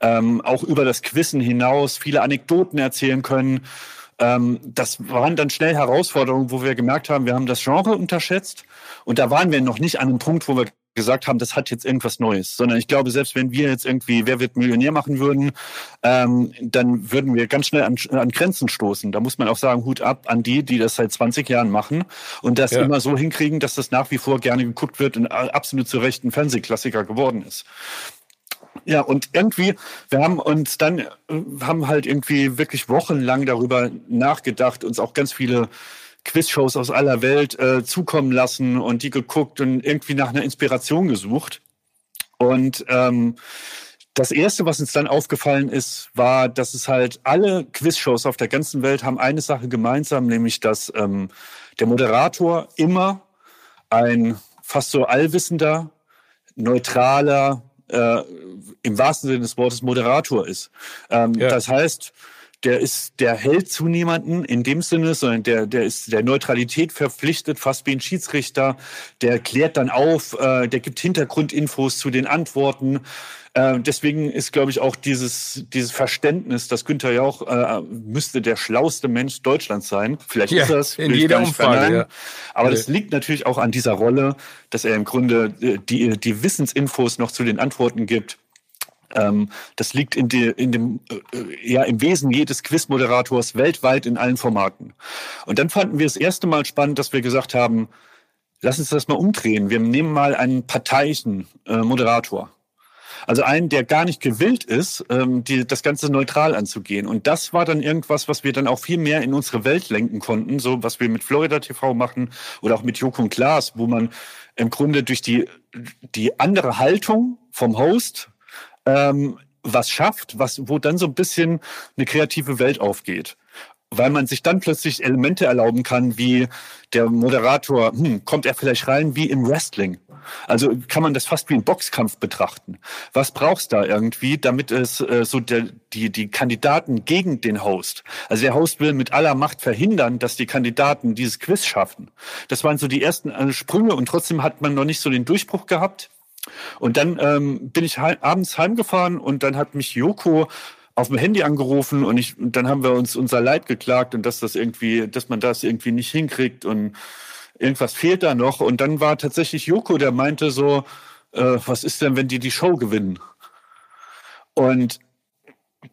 ähm, auch über das Quissen hinaus viele Anekdoten erzählen können. Ähm, das waren dann schnell Herausforderungen, wo wir gemerkt haben, wir haben das Genre unterschätzt und da waren wir noch nicht an einem Punkt, wo wir gesagt haben, das hat jetzt irgendwas Neues, sondern ich glaube, selbst wenn wir jetzt irgendwie Wer wird Millionär machen würden, ähm, dann würden wir ganz schnell an, an, Grenzen stoßen. Da muss man auch sagen, Hut ab an die, die das seit 20 Jahren machen und das ja. immer so hinkriegen, dass das nach wie vor gerne geguckt wird und absolut zu Recht ein Fernsehklassiker geworden ist. Ja, und irgendwie, wir haben uns dann, äh, haben halt irgendwie wirklich wochenlang darüber nachgedacht, uns auch ganz viele Quizshows aus aller Welt äh, zukommen lassen und die geguckt und irgendwie nach einer Inspiration gesucht. Und ähm, das erste, was uns dann aufgefallen ist, war, dass es halt alle Quizshows auf der ganzen Welt haben eine Sache gemeinsam, nämlich dass ähm, der Moderator immer ein fast so allwissender, neutraler, äh, im wahrsten Sinne des Wortes Moderator ist. Ähm, ja. Das heißt, der ist, der hält zu niemanden in dem Sinne, sondern der, der ist der Neutralität verpflichtet, fast wie ein Schiedsrichter. Der klärt dann auf, äh, der gibt Hintergrundinfos zu den Antworten. Äh, deswegen ist, glaube ich, auch dieses, dieses Verständnis, dass Günther Jauch äh, müsste der schlauste Mensch Deutschlands sein. Vielleicht ja, ist das in jeder Umfrage. Ja. Aber ja. das liegt natürlich auch an dieser Rolle, dass er im Grunde äh, die, die Wissensinfos noch zu den Antworten gibt das liegt in, die, in dem, äh, ja, im Wesen jedes Quizmoderators weltweit in allen Formaten. Und dann fanden wir das erste Mal spannend, dass wir gesagt haben, lass uns das mal umdrehen. Wir nehmen mal einen parteiischen äh, Moderator. Also einen, der gar nicht gewillt ist, ähm, die, das Ganze neutral anzugehen. Und das war dann irgendwas, was wir dann auch viel mehr in unsere Welt lenken konnten, so was wir mit Florida TV machen oder auch mit Joko und Klaas, wo man im Grunde durch die, die andere Haltung vom Host ähm, was schafft, was, wo dann so ein bisschen eine kreative Welt aufgeht. Weil man sich dann plötzlich Elemente erlauben kann, wie der Moderator, hm, kommt er vielleicht rein wie im Wrestling? Also kann man das fast wie ein Boxkampf betrachten. Was brauchst da irgendwie, damit es äh, so der, die, die Kandidaten gegen den Host, also der Host will mit aller Macht verhindern, dass die Kandidaten dieses Quiz schaffen. Das waren so die ersten äh, Sprünge und trotzdem hat man noch nicht so den Durchbruch gehabt. Und dann ähm, bin ich heim, abends heimgefahren und dann hat mich Joko auf dem Handy angerufen und ich, und dann haben wir uns unser Leid geklagt und dass das irgendwie, dass man das irgendwie nicht hinkriegt und irgendwas fehlt da noch. Und dann war tatsächlich Joko, der meinte so, äh, was ist denn, wenn die die Show gewinnen? Und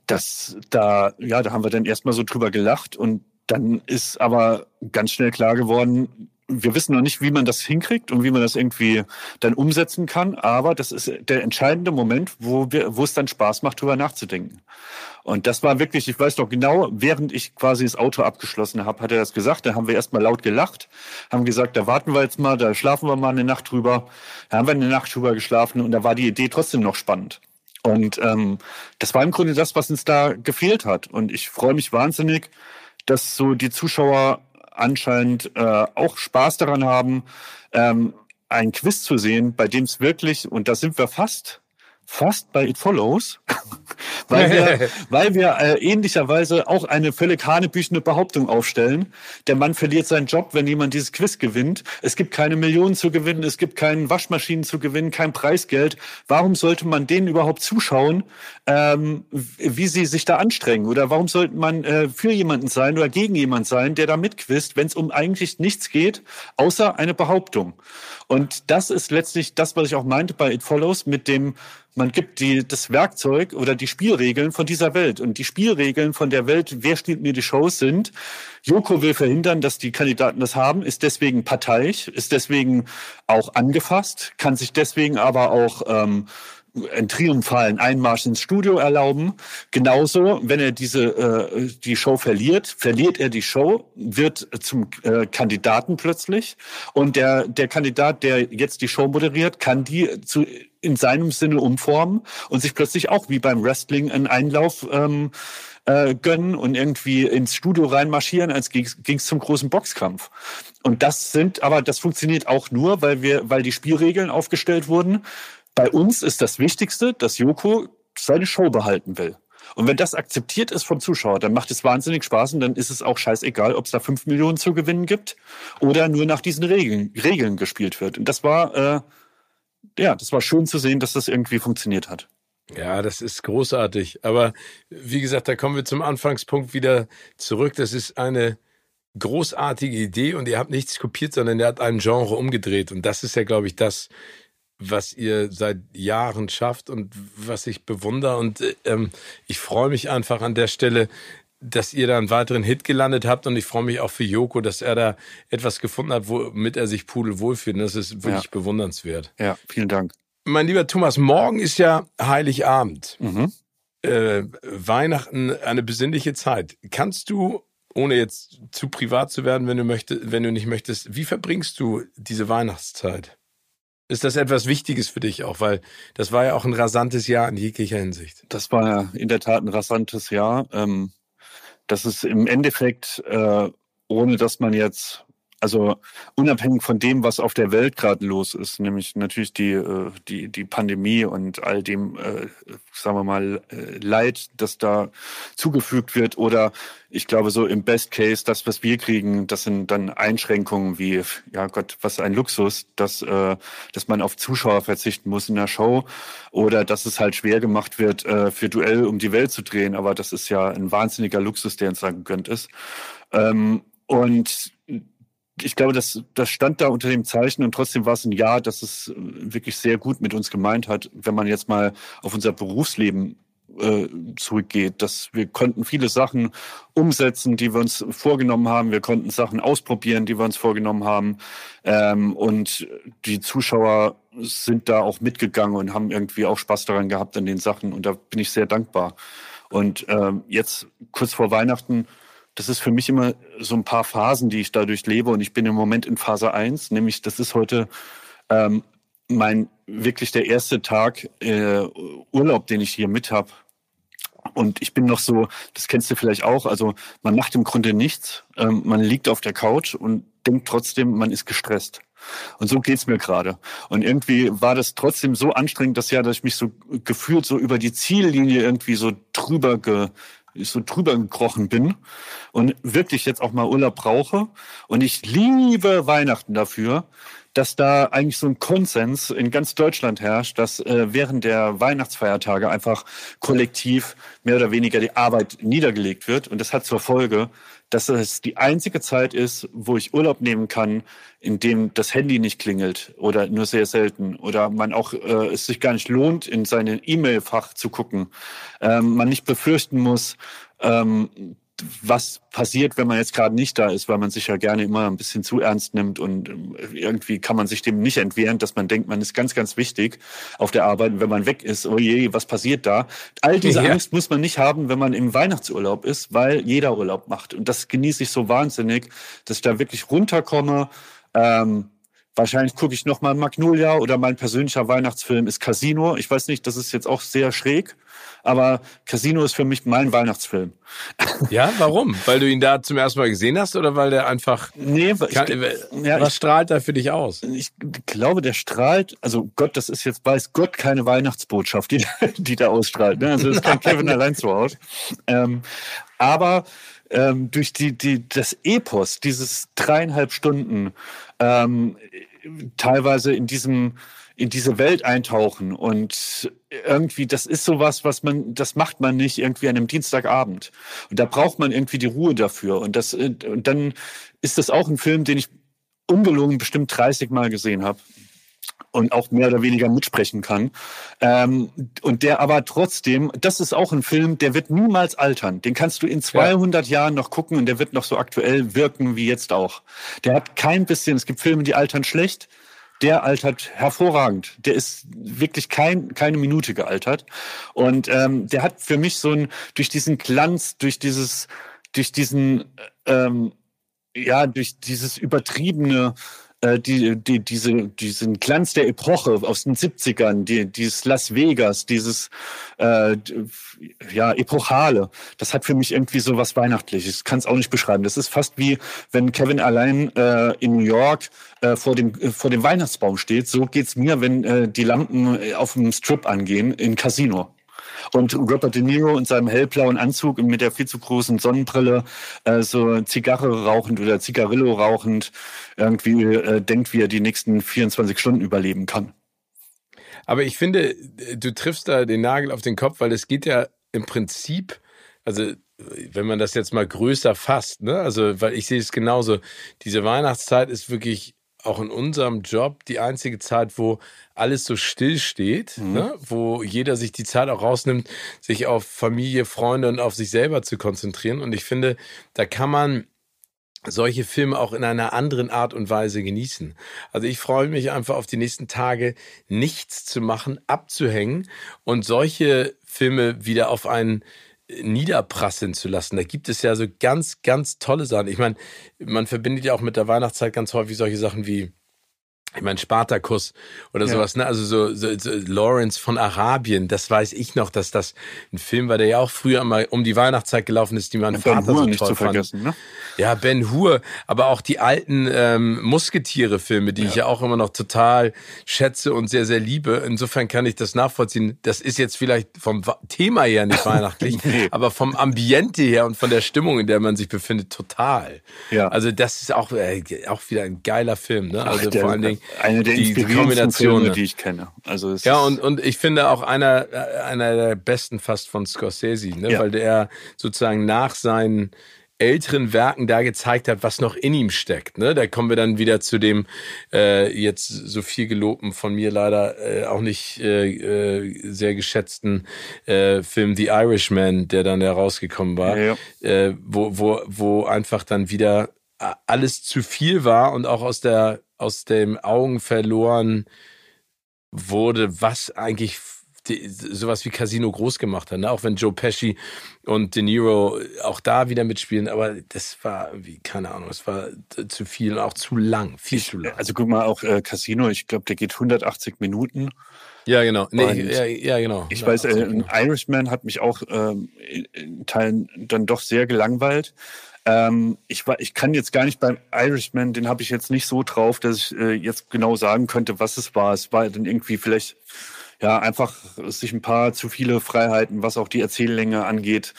das, da, ja, da haben wir dann erstmal so drüber gelacht und dann ist aber ganz schnell klar geworden, wir wissen noch nicht, wie man das hinkriegt und wie man das irgendwie dann umsetzen kann, aber das ist der entscheidende Moment, wo, wir, wo es dann Spaß macht, drüber nachzudenken. Und das war wirklich, ich weiß noch genau, während ich quasi das Auto abgeschlossen habe, hat er das gesagt. Da haben wir erstmal laut gelacht, haben gesagt, da warten wir jetzt mal, da schlafen wir mal eine Nacht drüber. Da haben wir eine Nacht drüber geschlafen und da war die Idee trotzdem noch spannend. Und ähm, das war im Grunde das, was uns da gefehlt hat. Und ich freue mich wahnsinnig, dass so die Zuschauer anscheinend äh, auch Spaß daran haben, ähm, ein Quiz zu sehen, bei dem es wirklich, und da sind wir fast, fast bei It Follows, weil wir, weil wir äh, ähnlicherweise auch eine völlig hanebüchene Behauptung aufstellen. Der Mann verliert seinen Job, wenn jemand dieses Quiz gewinnt. Es gibt keine Millionen zu gewinnen, es gibt keine Waschmaschinen zu gewinnen, kein Preisgeld. Warum sollte man denen überhaupt zuschauen, ähm, wie sie sich da anstrengen? Oder warum sollte man äh, für jemanden sein oder gegen jemanden sein, der da mitquizt, wenn es um eigentlich nichts geht, außer eine Behauptung? Und das ist letztlich das, was ich auch meinte bei It Follows mit dem man gibt die, das Werkzeug oder die Spielregeln von dieser Welt. Und die Spielregeln von der Welt, wer spielt mir die Shows, sind, Joko will verhindern, dass die Kandidaten das haben, ist deswegen parteiisch, ist deswegen auch angefasst, kann sich deswegen aber auch ähm, einen triumphalen Einmarsch ins Studio erlauben. Genauso, wenn er diese äh, die Show verliert, verliert er die Show, wird zum äh, Kandidaten plötzlich und der der Kandidat, der jetzt die Show moderiert, kann die zu in seinem Sinne umformen und sich plötzlich auch wie beim Wrestling einen Einlauf ähm, äh, gönnen und irgendwie ins Studio reinmarschieren, als ging es zum großen Boxkampf. Und das sind, aber das funktioniert auch nur, weil wir, weil die Spielregeln aufgestellt wurden, bei uns ist das Wichtigste, dass Joko seine Show behalten will. Und wenn das akzeptiert ist vom Zuschauer, dann macht es wahnsinnig Spaß und dann ist es auch scheißegal, ob es da fünf Millionen zu gewinnen gibt oder nur nach diesen Regeln, Regeln gespielt wird. Und das war, äh, ja, das war schön zu sehen, dass das irgendwie funktioniert hat. Ja, das ist großartig. Aber wie gesagt, da kommen wir zum Anfangspunkt wieder zurück. Das ist eine großartige Idee und ihr habt nichts kopiert, sondern ihr habt ein Genre umgedreht. Und das ist ja, glaube ich, das, was ihr seit Jahren schafft und was ich bewundere. Und ähm, ich freue mich einfach an der Stelle, dass ihr da einen weiteren Hit gelandet habt. Und ich freue mich auch für Joko, dass er da etwas gefunden hat, womit er sich pudelwohl fühlt. Das ist wirklich ja. bewundernswert. Ja, vielen Dank. Mein lieber Thomas, morgen ist ja Heiligabend. Mhm. Äh, Weihnachten eine besinnliche Zeit. Kannst du ohne jetzt zu privat zu werden, wenn du möchtest, wenn du nicht möchtest, wie verbringst du diese Weihnachtszeit? Ist das etwas Wichtiges für dich auch? Weil das war ja auch ein rasantes Jahr in jeglicher Hinsicht. Das war ja in der Tat ein rasantes Jahr. Ähm, das ist im Endeffekt, äh, ohne dass man jetzt also unabhängig von dem, was auf der Welt gerade los ist, nämlich natürlich die, äh, die, die Pandemie und all dem, äh, sagen wir mal, äh, Leid, das da zugefügt wird oder ich glaube so im Best Case, das, was wir kriegen, das sind dann Einschränkungen wie, ja Gott, was ein Luxus, dass, dass man auf Zuschauer verzichten muss in der Show oder dass es halt schwer gemacht wird, für Duell um die Welt zu drehen. Aber das ist ja ein wahnsinniger Luxus, der uns da gegönnt ist. Ähm, und ich glaube, das, das stand da unter dem Zeichen und trotzdem war es ein Jahr, das es äh, wirklich sehr gut mit uns gemeint hat, wenn man jetzt mal auf unser Berufsleben äh, zurückgeht, dass wir konnten viele Sachen umsetzen, die wir uns vorgenommen haben. Wir konnten Sachen ausprobieren, die wir uns vorgenommen haben. Ähm, und die Zuschauer sind da auch mitgegangen und haben irgendwie auch Spaß daran gehabt an den Sachen. Und da bin ich sehr dankbar. Und ähm, jetzt kurz vor Weihnachten das ist für mich immer so ein paar Phasen, die ich dadurch lebe. Und ich bin im Moment in Phase 1, nämlich das ist heute ähm, mein wirklich der erste Tag äh, Urlaub, den ich hier mit habe. Und ich bin noch so, das kennst du vielleicht auch, also man macht im Grunde nichts, ähm, man liegt auf der Couch und denkt trotzdem, man ist gestresst. Und so geht's mir gerade. Und irgendwie war das trotzdem so anstrengend, das Jahr, dass ich mich so gefühlt so über die Ziellinie irgendwie so drüber ge, ich so drüber gekrochen bin und wirklich jetzt auch mal Urlaub brauche. Und ich liebe Weihnachten dafür, dass da eigentlich so ein Konsens in ganz Deutschland herrscht, dass äh, während der Weihnachtsfeiertage einfach kollektiv mehr oder weniger die Arbeit niedergelegt wird. Und das hat zur Folge, dass es die einzige Zeit ist, wo ich Urlaub nehmen kann, in dem das Handy nicht klingelt oder nur sehr selten oder man auch äh, es sich gar nicht lohnt, in seinen E-Mail-Fach zu gucken. Ähm, man nicht befürchten muss, ähm, was passiert, wenn man jetzt gerade nicht da ist, weil man sich ja gerne immer ein bisschen zu ernst nimmt und ähm, irgendwie kann man sich dem nicht entwehren, dass man denkt, man ist ganz, ganz wichtig auf der Arbeit. Und wenn man weg ist, oh je, was passiert da? All diese ja. Angst muss man nicht haben, wenn man im Weihnachtsurlaub ist, weil jeder Urlaub macht. Und das genieße ich so wahnsinnig, dass ich da wirklich runterkomme. Ähm, Wahrscheinlich gucke ich noch mal Magnolia oder mein persönlicher Weihnachtsfilm ist Casino. Ich weiß nicht, das ist jetzt auch sehr schräg, aber Casino ist für mich mein Weihnachtsfilm. Ja, warum? Weil du ihn da zum ersten Mal gesehen hast oder weil der einfach. Nee, kann, ich, ja, was ich, strahlt da für dich aus? Ich glaube, der strahlt, also Gott, das ist jetzt, weiß Gott, keine Weihnachtsbotschaft, die, die da ausstrahlt. Ne? Also das ist kein Kevin allein zu Hause. Ähm, aber ähm, durch die, die, das Epos, dieses dreieinhalb Stunden, ähm, teilweise in diesem in diese Welt eintauchen und irgendwie das ist sowas, was man das macht man nicht irgendwie an einem Dienstagabend. Und da braucht man irgendwie die Ruhe dafür. Und das und dann ist das auch ein Film, den ich ungelogen bestimmt 30 Mal gesehen habe und auch mehr oder weniger mitsprechen kann. Ähm, und der aber trotzdem, das ist auch ein Film, der wird niemals altern. Den kannst du in 200 ja. Jahren noch gucken und der wird noch so aktuell wirken wie jetzt auch. Der hat kein bisschen, es gibt Filme, die altern schlecht. Der altert hervorragend. Der ist wirklich kein, keine Minute gealtert. Und ähm, der hat für mich so ein, durch diesen Glanz, durch dieses, durch diesen, ähm, ja, durch dieses übertriebene, die, die, diese, diesen Glanz der Epoche aus den 70ern, die, dieses Las Vegas, dieses äh, ja, Epochale, das hat für mich irgendwie so was Weihnachtliches. Ich kann es auch nicht beschreiben. Das ist fast wie, wenn Kevin allein äh, in New York äh, vor, dem, äh, vor dem Weihnachtsbaum steht. So geht's mir, wenn äh, die Lampen äh, auf dem Strip angehen in Casino. Und Robert De Niro in seinem hellblauen Anzug mit der viel zu großen Sonnenbrille, äh, so Zigarre rauchend oder Zigarillo rauchend, irgendwie äh, denkt, wie er die nächsten 24 Stunden überleben kann. Aber ich finde, du triffst da den Nagel auf den Kopf, weil es geht ja im Prinzip, also wenn man das jetzt mal größer fasst, ne? Also, weil ich sehe es genauso, diese Weihnachtszeit ist wirklich auch in unserem Job die einzige Zeit, wo alles so still steht, mhm. ne? wo jeder sich die Zeit auch rausnimmt, sich auf Familie, Freunde und auf sich selber zu konzentrieren. Und ich finde, da kann man solche Filme auch in einer anderen Art und Weise genießen. Also ich freue mich einfach auf die nächsten Tage, nichts zu machen, abzuhängen und solche Filme wieder auf einen niederprasseln zu lassen. Da gibt es ja so ganz, ganz tolle Sachen. Ich meine, man verbindet ja auch mit der Weihnachtszeit ganz häufig solche Sachen wie ich meine, Spartacus oder ja. sowas, ne? Also so, so, so Lawrence von Arabien, das weiß ich noch, dass das ein Film war, der ja auch früher mal um die Weihnachtszeit gelaufen ist, die mein ja, Vater ben Hur so nicht zu vergessen, ne? Ja, Ben Hur, aber auch die alten ähm, Musketiere-Filme, die ja. ich ja auch immer noch total schätze und sehr, sehr liebe. Insofern kann ich das nachvollziehen. Das ist jetzt vielleicht vom Thema her nicht weihnachtlich, nee. aber vom Ambiente her und von der Stimmung, in der man sich befindet, total. Ja. Also das ist auch, äh, auch wieder ein geiler Film, ne? Also Ach, vor allen Dingen eine der die, die Kombination, Filme, die ich kenne. Also ja, und, und ich finde auch einer, einer der besten fast von Scorsese, ne? Ja. weil der sozusagen nach seinen älteren Werken da gezeigt hat, was noch in ihm steckt. Ne? Da kommen wir dann wieder zu dem äh, jetzt so viel gelobten, von mir leider äh, auch nicht äh, äh, sehr geschätzten äh, Film The Irishman, der dann herausgekommen war, ja, ja. Äh, wo, wo, wo einfach dann wieder alles zu viel war und auch aus der aus den Augen verloren wurde, was eigentlich die, sowas wie Casino groß gemacht hat. Ne? Auch wenn Joe Pesci und De Niro auch da wieder mitspielen, aber das war wie keine Ahnung, es war zu viel, auch zu lang, viel ich, zu lang. Also guck mal, auch äh, Casino, ich glaube, der geht 180 Minuten. Ja, genau. Nee, ja, ja, genau. Ich ja, weiß, äh, genau. Irishman hat mich auch ähm, in Teilen dann doch sehr gelangweilt. Ähm, ich, war, ich kann jetzt gar nicht beim Irishman, den habe ich jetzt nicht so drauf, dass ich äh, jetzt genau sagen könnte, was es war. Es war dann irgendwie vielleicht ja einfach sich ein paar zu viele Freiheiten, was auch die Erzähllänge angeht,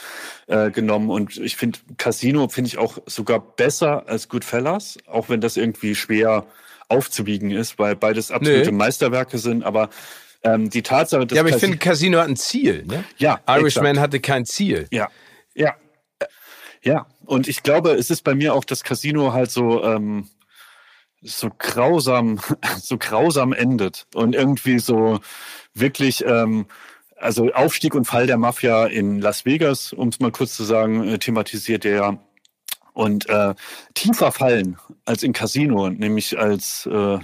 äh, genommen. Und ich finde Casino finde ich auch sogar besser als Goodfellas, auch wenn das irgendwie schwer aufzuwiegen ist, weil beides absolute nee. Meisterwerke sind, aber ähm, die Tatsache, dass. Ja, aber ich finde, Casino hat ein Ziel, ne? Ja. Irishman exakt. hatte kein Ziel. Ja. Ja. Ja. Und ich glaube, es ist bei mir auch das Casino halt so, ähm, so grausam, so grausam endet und irgendwie so wirklich, ähm, also Aufstieg und Fall der Mafia in Las Vegas, um es mal kurz zu sagen, äh, thematisiert er ja. Und äh, tiefer fallen als in Casino, nämlich als äh,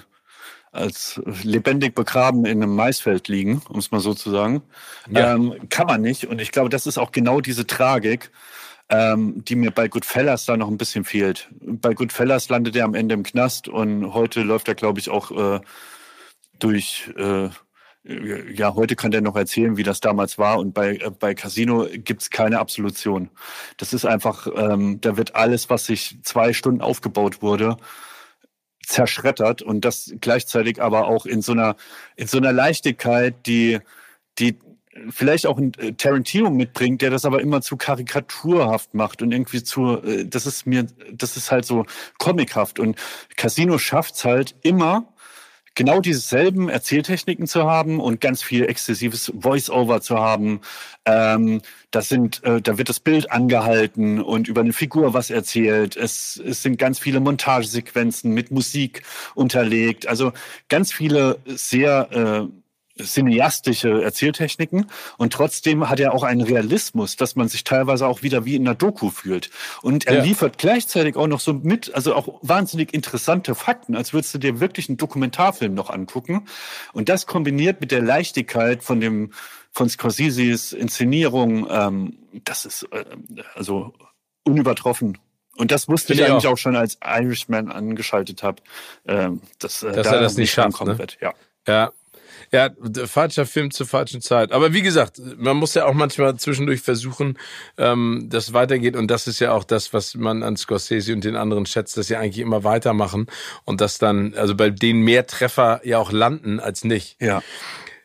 als lebendig begraben in einem Maisfeld liegen, um es mal so zu sagen, ja. ähm, kann man nicht. Und ich glaube, das ist auch genau diese Tragik, ähm, die mir bei Goodfellas da noch ein bisschen fehlt. Bei Goodfellas landet er am Ende im Knast und heute läuft er, glaube ich, auch äh, durch. Äh, ja, heute kann der noch erzählen, wie das damals war. Und bei, äh, bei Casino gibt's keine Absolution. Das ist einfach, ähm, da wird alles, was sich zwei Stunden aufgebaut wurde, zerschreddert und das gleichzeitig aber auch in so einer, in so einer Leichtigkeit, die, die vielleicht auch ein äh, Tarantino mitbringt, der das aber immer zu karikaturhaft macht und irgendwie zu, äh, das ist mir, das ist halt so comichaft und Casino schafft's halt immer, genau dieselben Erzähltechniken zu haben und ganz viel exzessives Voice-Over zu haben. Ähm, das sind, äh, da wird das Bild angehalten und über eine Figur was erzählt. Es, es sind ganz viele Montagesequenzen mit Musik unterlegt. Also ganz viele sehr äh, cineastische Erzähltechniken und trotzdem hat er auch einen Realismus, dass man sich teilweise auch wieder wie in einer Doku fühlt. Und er ja. liefert gleichzeitig auch noch so mit, also auch wahnsinnig interessante Fakten, als würdest du dir wirklich einen Dokumentarfilm noch angucken. Und das kombiniert mit der Leichtigkeit von dem von Scorseses Inszenierung, ähm, das ist äh, also unübertroffen. Und das wusste ich, ich eigentlich auch. auch. schon als Irishman angeschaltet habe, äh, dass, äh, dass da er das nicht schafft. Ne? Wird. Ja. ja, ja, falscher Film zur falschen Zeit. Aber wie gesagt, man muss ja auch manchmal zwischendurch versuchen, ähm, dass weitergeht. Und das ist ja auch das, was man an Scorsese und den anderen schätzt, dass sie eigentlich immer weitermachen und dass dann, also bei denen mehr Treffer ja auch landen als nicht. Ja.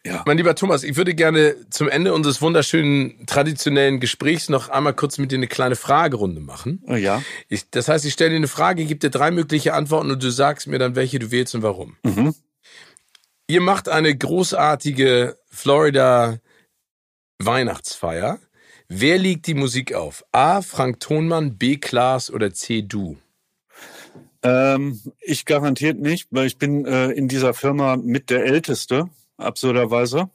Ja. Mein lieber Thomas, ich würde gerne zum Ende unseres wunderschönen traditionellen Gesprächs noch einmal kurz mit dir eine kleine Fragerunde machen. Oh ja. Ich, das heißt, ich stelle dir eine Frage, gebe dir drei mögliche Antworten und du sagst mir dann, welche du wählst und warum. Mhm. Ihr macht eine großartige Florida Weihnachtsfeier. Wer liegt die Musik auf? A. Frank Thonmann, B. Klaas oder C. Du? Ähm, ich garantiert nicht, weil ich bin äh, in dieser Firma mit der Älteste, absurderweise.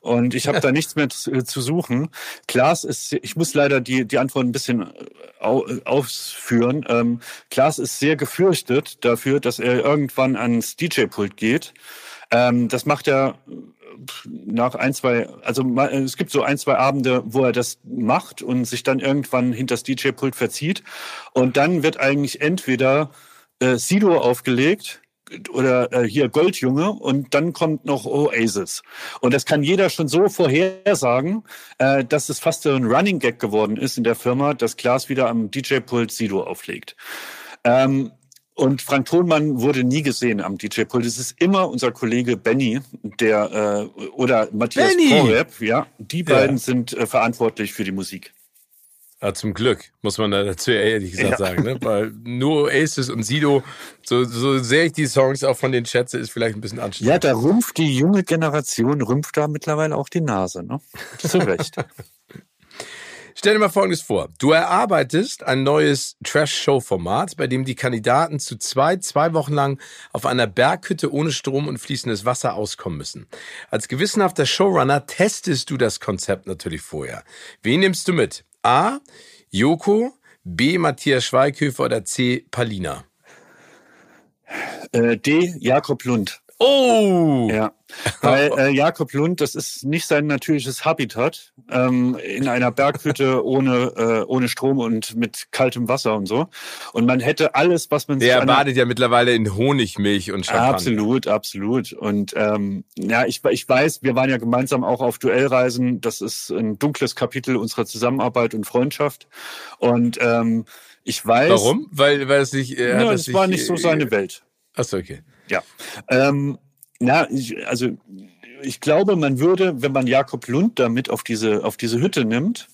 Und ich habe da nichts mehr zu, äh, zu, suchen. Klaas ist, ich muss leider die, die Antwort ein bisschen au, äh, ausführen. Ähm, Klaas ist sehr gefürchtet dafür, dass er irgendwann ans DJ-Pult geht ähm, das macht er nach ein, zwei, also es gibt so ein, zwei Abende, wo er das macht und sich dann irgendwann hinter das DJ-Pult verzieht. Und dann wird eigentlich entweder äh, Sido aufgelegt oder äh, hier Goldjunge und dann kommt noch Oasis. Und das kann jeder schon so vorhersagen, äh, dass es fast so ein Running Gag geworden ist in der Firma, dass Klaas wieder am DJ-Pult Sido auflegt. Ähm, und Frank Thonmann wurde nie gesehen am DJ-Pult. Es ist immer unser Kollege Benny, der äh, oder Matthias Porep, ja. Die beiden ja. sind äh, verantwortlich für die Musik. Ja, zum Glück, muss man da dazu ehrlich gesagt ja. sagen. Ne? Weil nur Oasis und Sido, so, so sehr ich die Songs auch von den schätze, ist vielleicht ein bisschen anstrengend. Ja, da rümpft die junge Generation, rümpft da mittlerweile auch die Nase. Ne? Zu Recht. Stell dir mal Folgendes vor. Du erarbeitest ein neues Trash-Show-Format, bei dem die Kandidaten zu zwei, zwei Wochen lang auf einer Berghütte ohne Strom und fließendes Wasser auskommen müssen. Als gewissenhafter Showrunner testest du das Konzept natürlich vorher. Wen nimmst du mit? A. Joko, B. Matthias Schweighöfer oder C. Palina? Äh, D. Jakob Lund. Oh! Ja, weil äh, Jakob Lund, das ist nicht sein natürliches Habitat, ähm, in einer Berghütte ohne, äh, ohne Strom und mit kaltem Wasser und so. Und man hätte alles, was man Der badet ja mittlerweile in Honigmilch und Champagner. Absolut, absolut. Und ähm, ja, ich, ich weiß, wir waren ja gemeinsam auch auf Duellreisen. Das ist ein dunkles Kapitel unserer Zusammenarbeit und Freundschaft. Und ähm, ich weiß. Warum? Weil, weil es nicht. Äh, ja, es war nicht so seine äh, Welt. Achso, okay. Ja. Ähm, na, ich, also ich glaube, man würde, wenn man Jakob Lund damit auf diese, auf diese Hütte nimmt,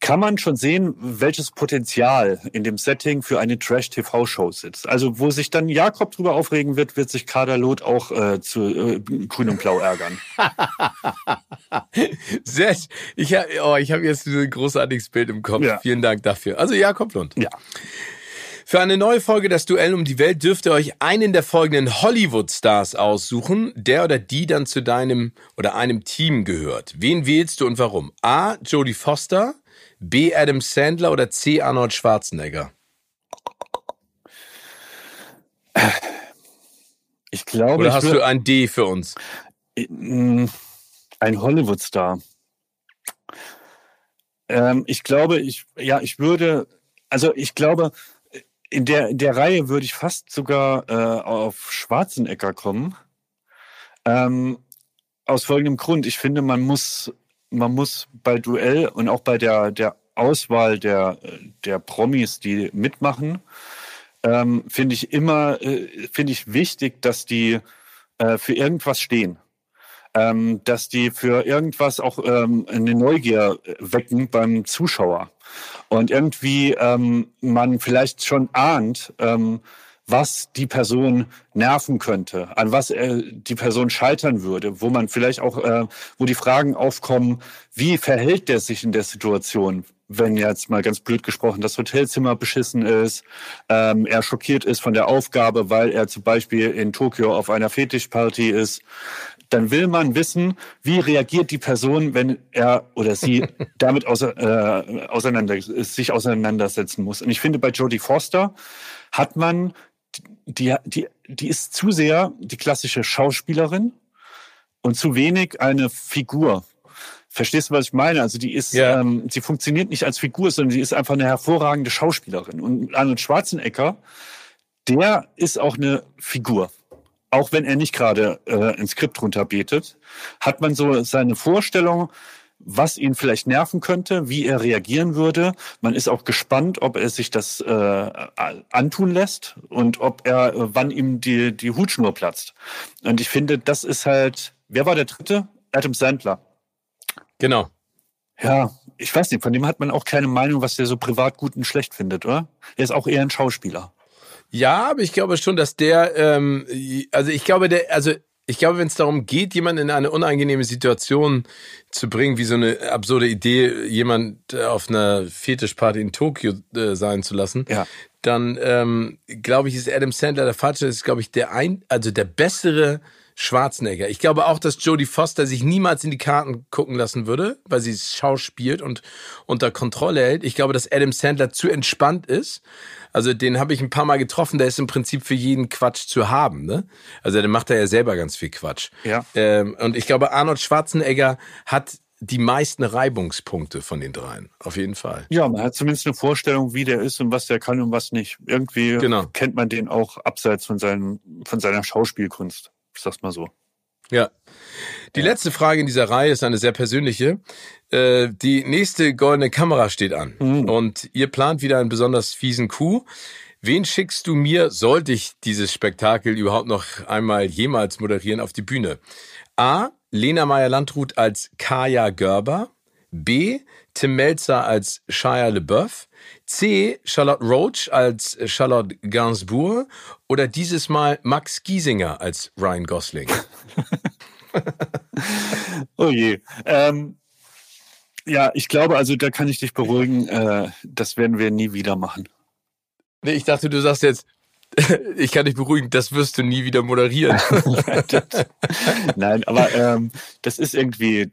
kann man schon sehen, welches Potenzial in dem Setting für eine Trash-TV-Show sitzt. Also wo sich dann Jakob drüber aufregen wird, wird sich Kader Loth auch äh, zu äh, Grün und Blau ärgern. Sehr, ich habe oh, ich hab jetzt ein großartiges Bild im Kopf. Ja. Vielen Dank dafür. Also Jakob Lund. Ja. Für eine neue Folge Das Duell um die Welt dürft ihr euch einen der folgenden Hollywood-Stars aussuchen, der oder die dann zu deinem oder einem Team gehört. Wen wählst du und warum? A. Jodie Foster, B. Adam Sandler oder C. Arnold Schwarzenegger? Ich glaube. Oder hast du ein D für uns? Mm, ein Hollywood-Star. Ähm, ich glaube, ich, ja, ich würde, also ich glaube, in der, in der Reihe würde ich fast sogar äh, auf Schwarzenegger kommen. Ähm, aus folgendem Grund. Ich finde, man muss man muss bei Duell und auch bei der, der Auswahl der, der Promis, die mitmachen, ähm, finde ich immer, äh, finde ich wichtig, dass die äh, für irgendwas stehen. Ähm, dass die für irgendwas auch ähm, eine Neugier wecken beim Zuschauer. Und irgendwie ähm, man vielleicht schon ahnt, ähm, was die Person nerven könnte, an was äh, die Person scheitern würde, wo man vielleicht auch, äh, wo die Fragen aufkommen, wie verhält der sich in der Situation, wenn jetzt mal ganz blöd gesprochen das Hotelzimmer beschissen ist, ähm, er schockiert ist von der Aufgabe, weil er zum Beispiel in Tokio auf einer Fetischparty ist, dann will man wissen, wie reagiert die Person, wenn er oder sie damit außer, äh, auseinander, sich auseinandersetzen muss. Und ich finde, bei Jodie Foster hat man die, die, die ist zu sehr die klassische Schauspielerin und zu wenig eine Figur. Verstehst du, was ich meine? Also die ist, ja. ähm, sie funktioniert nicht als Figur, sondern sie ist einfach eine hervorragende Schauspielerin. Und Arnold Schwarzenegger, der ist auch eine Figur. Auch wenn er nicht gerade äh, ein Skript runterbetet, hat man so seine Vorstellung, was ihn vielleicht nerven könnte, wie er reagieren würde. Man ist auch gespannt, ob er sich das äh, antun lässt und ob er, äh, wann ihm die, die Hutschnur platzt. Und ich finde, das ist halt, wer war der dritte? Adam Sandler. Genau. Ja, ich weiß nicht, von dem hat man auch keine Meinung, was der so privat gut und schlecht findet, oder? Er ist auch eher ein Schauspieler. Ja, aber ich glaube schon, dass der, ähm, also ich glaube, der, also ich glaube, wenn es darum geht, jemanden in eine unangenehme Situation zu bringen, wie so eine absurde Idee, jemand äh, auf einer Fetischparty in Tokio äh, sein zu lassen, ja. dann ähm, glaube ich, ist Adam Sandler der falsche, ist glaube ich der ein, also der bessere Schwarzenegger. Ich glaube auch, dass Jodie Foster sich niemals in die Karten gucken lassen würde, weil sie schauspielt und unter Kontrolle hält. Ich glaube, dass Adam Sandler zu entspannt ist also den habe ich ein paar Mal getroffen, der ist im Prinzip für jeden Quatsch zu haben. Ne? Also der macht da ja selber ganz viel Quatsch. Ja. Ähm, und ich glaube, Arnold Schwarzenegger hat die meisten Reibungspunkte von den dreien, auf jeden Fall. Ja, man hat zumindest eine Vorstellung, wie der ist und was der kann und was nicht. Irgendwie genau. kennt man den auch abseits von, seinem, von seiner Schauspielkunst. Ich sag's mal so. Ja. Die letzte Frage in dieser Reihe ist eine sehr persönliche. Äh, die nächste goldene Kamera steht an mhm. und ihr plant wieder einen besonders fiesen Coup. Wen schickst du mir, sollte ich dieses Spektakel überhaupt noch einmal jemals moderieren, auf die Bühne? A. Lena Meyer-Landrut als Kaya Görber. B. Tim Melzer als Shia LeBeouf. C. Charlotte Roach als Charlotte Gainsbourg. Oder dieses Mal Max Giesinger als Ryan Gosling. oh je. Ähm, ja, ich glaube, also da kann ich dich beruhigen, äh, das werden wir nie wieder machen. Nee, ich dachte, du sagst jetzt, ich kann dich beruhigen, das wirst du nie wieder moderieren. Nein, aber ähm, das ist irgendwie,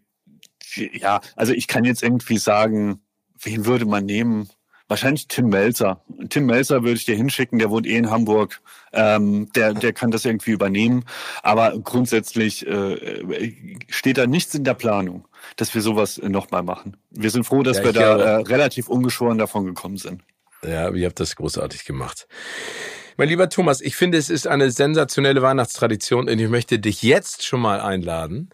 ja, also ich kann jetzt irgendwie sagen, wen würde man nehmen? Wahrscheinlich Tim Melzer. Tim Melzer würde ich dir hinschicken, der wohnt eh in Hamburg. Ähm, der, der kann das irgendwie übernehmen. Aber grundsätzlich äh, steht da nichts in der Planung, dass wir sowas nochmal machen. Wir sind froh, dass ja, wir da äh, relativ ungeschoren davon gekommen sind. Ja, ihr habt das großartig gemacht. Mein lieber Thomas, ich finde, es ist eine sensationelle Weihnachtstradition und ich möchte dich jetzt schon mal einladen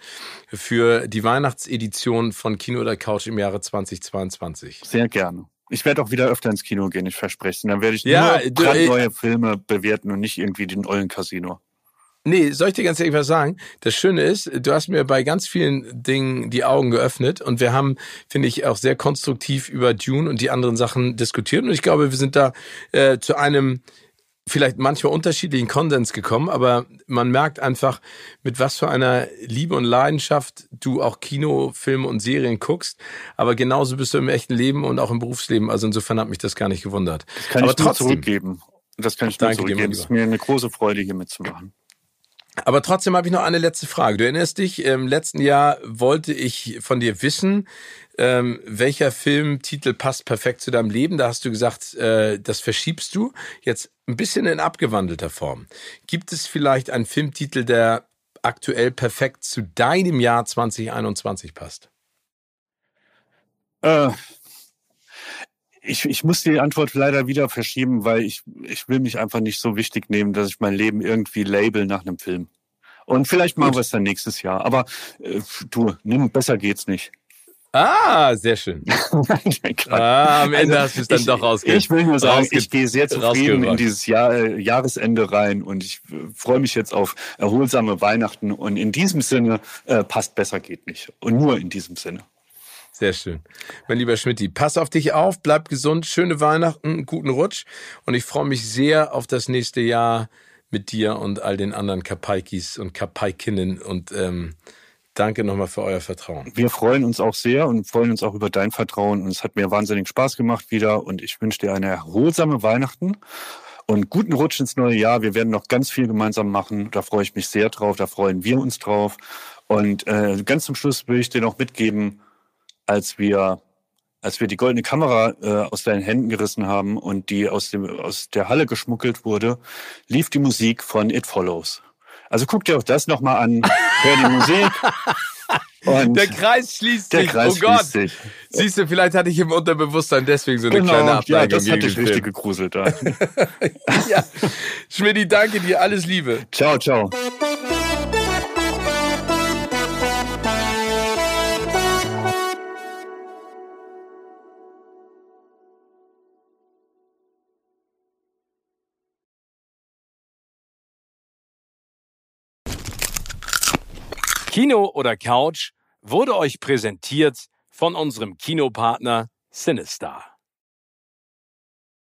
für die Weihnachtsedition von Kino oder Couch im Jahre 2022. Sehr gerne. Ich werde auch wieder öfter ins Kino gehen, ich verspreche es. Dann werde ich ja, nur du, neue Filme bewerten und nicht irgendwie den ollen Casino. Nee, soll ich dir ganz ehrlich was sagen? Das Schöne ist, du hast mir bei ganz vielen Dingen die Augen geöffnet und wir haben, finde ich, auch sehr konstruktiv über Dune und die anderen Sachen diskutiert und ich glaube, wir sind da äh, zu einem vielleicht manchmal unterschiedlichen Konsens gekommen, aber man merkt einfach, mit was für einer Liebe und Leidenschaft du auch Kino, Filme und Serien guckst. Aber genauso bist du im echten Leben und auch im Berufsleben. Also insofern hat mich das gar nicht gewundert. Das kann aber ich nur trotzdem, zurückgeben. Das kann ich nur Danke dir, zurückgeben. Es ist mir eine große Freude, hier mitzumachen. Aber trotzdem habe ich noch eine letzte Frage. Du erinnerst dich, im letzten Jahr wollte ich von dir wissen, ähm, welcher Filmtitel passt perfekt zu deinem Leben. Da hast du gesagt, äh, das verschiebst du. Jetzt ein bisschen in abgewandelter Form. Gibt es vielleicht einen Filmtitel, der aktuell perfekt zu deinem Jahr 2021 passt? Äh, ich, ich muss die Antwort leider wieder verschieben, weil ich, ich will mich einfach nicht so wichtig nehmen, dass ich mein Leben irgendwie label nach einem Film. Und vielleicht machen wir es dann nächstes Jahr. Aber äh, du, nimm, besser geht's nicht. Ah, sehr schön. Ah, am Ende hast du es dann ich, doch rausge Ich will nur sagen, ich gehe sehr zufrieden in dieses Jahr, äh, Jahresende rein und ich äh, freue mich jetzt auf erholsame Weihnachten. Und in diesem Sinne äh, passt besser geht nicht. Und nur in diesem Sinne. Sehr schön. Mein lieber Schmidti, pass auf dich auf, bleib gesund, schöne Weihnachten, guten Rutsch und ich freue mich sehr auf das nächste Jahr mit dir und all den anderen Kapaikis und Kapaikinnen und ähm, danke nochmal für euer Vertrauen. Wir freuen uns auch sehr und freuen uns auch über dein Vertrauen. Und es hat mir wahnsinnig Spaß gemacht wieder. Und ich wünsche dir eine erholsame Weihnachten und guten Rutsch ins neue Jahr. Wir werden noch ganz viel gemeinsam machen. Da freue ich mich sehr drauf. Da freuen wir uns drauf. Und äh, ganz zum Schluss will ich dir noch mitgeben, als wir als wir die goldene Kamera äh, aus deinen Händen gerissen haben und die aus, dem, aus der Halle geschmuggelt wurde, lief die Musik von It Follows. Also guck dir auch das nochmal an, hör die Musik. Und Der Kreis schließt der sich. Kreis oh Gott. sich. Siehst du, vielleicht hatte ich im Unterbewusstsein deswegen so eine Genau, kleine ja, Abneigung das gegen hat dich richtig gegruselt da. ja. Schmidti, danke dir, alles Liebe. ciao, ciao. Kino oder Couch wurde euch präsentiert von unserem Kinopartner Sinistar.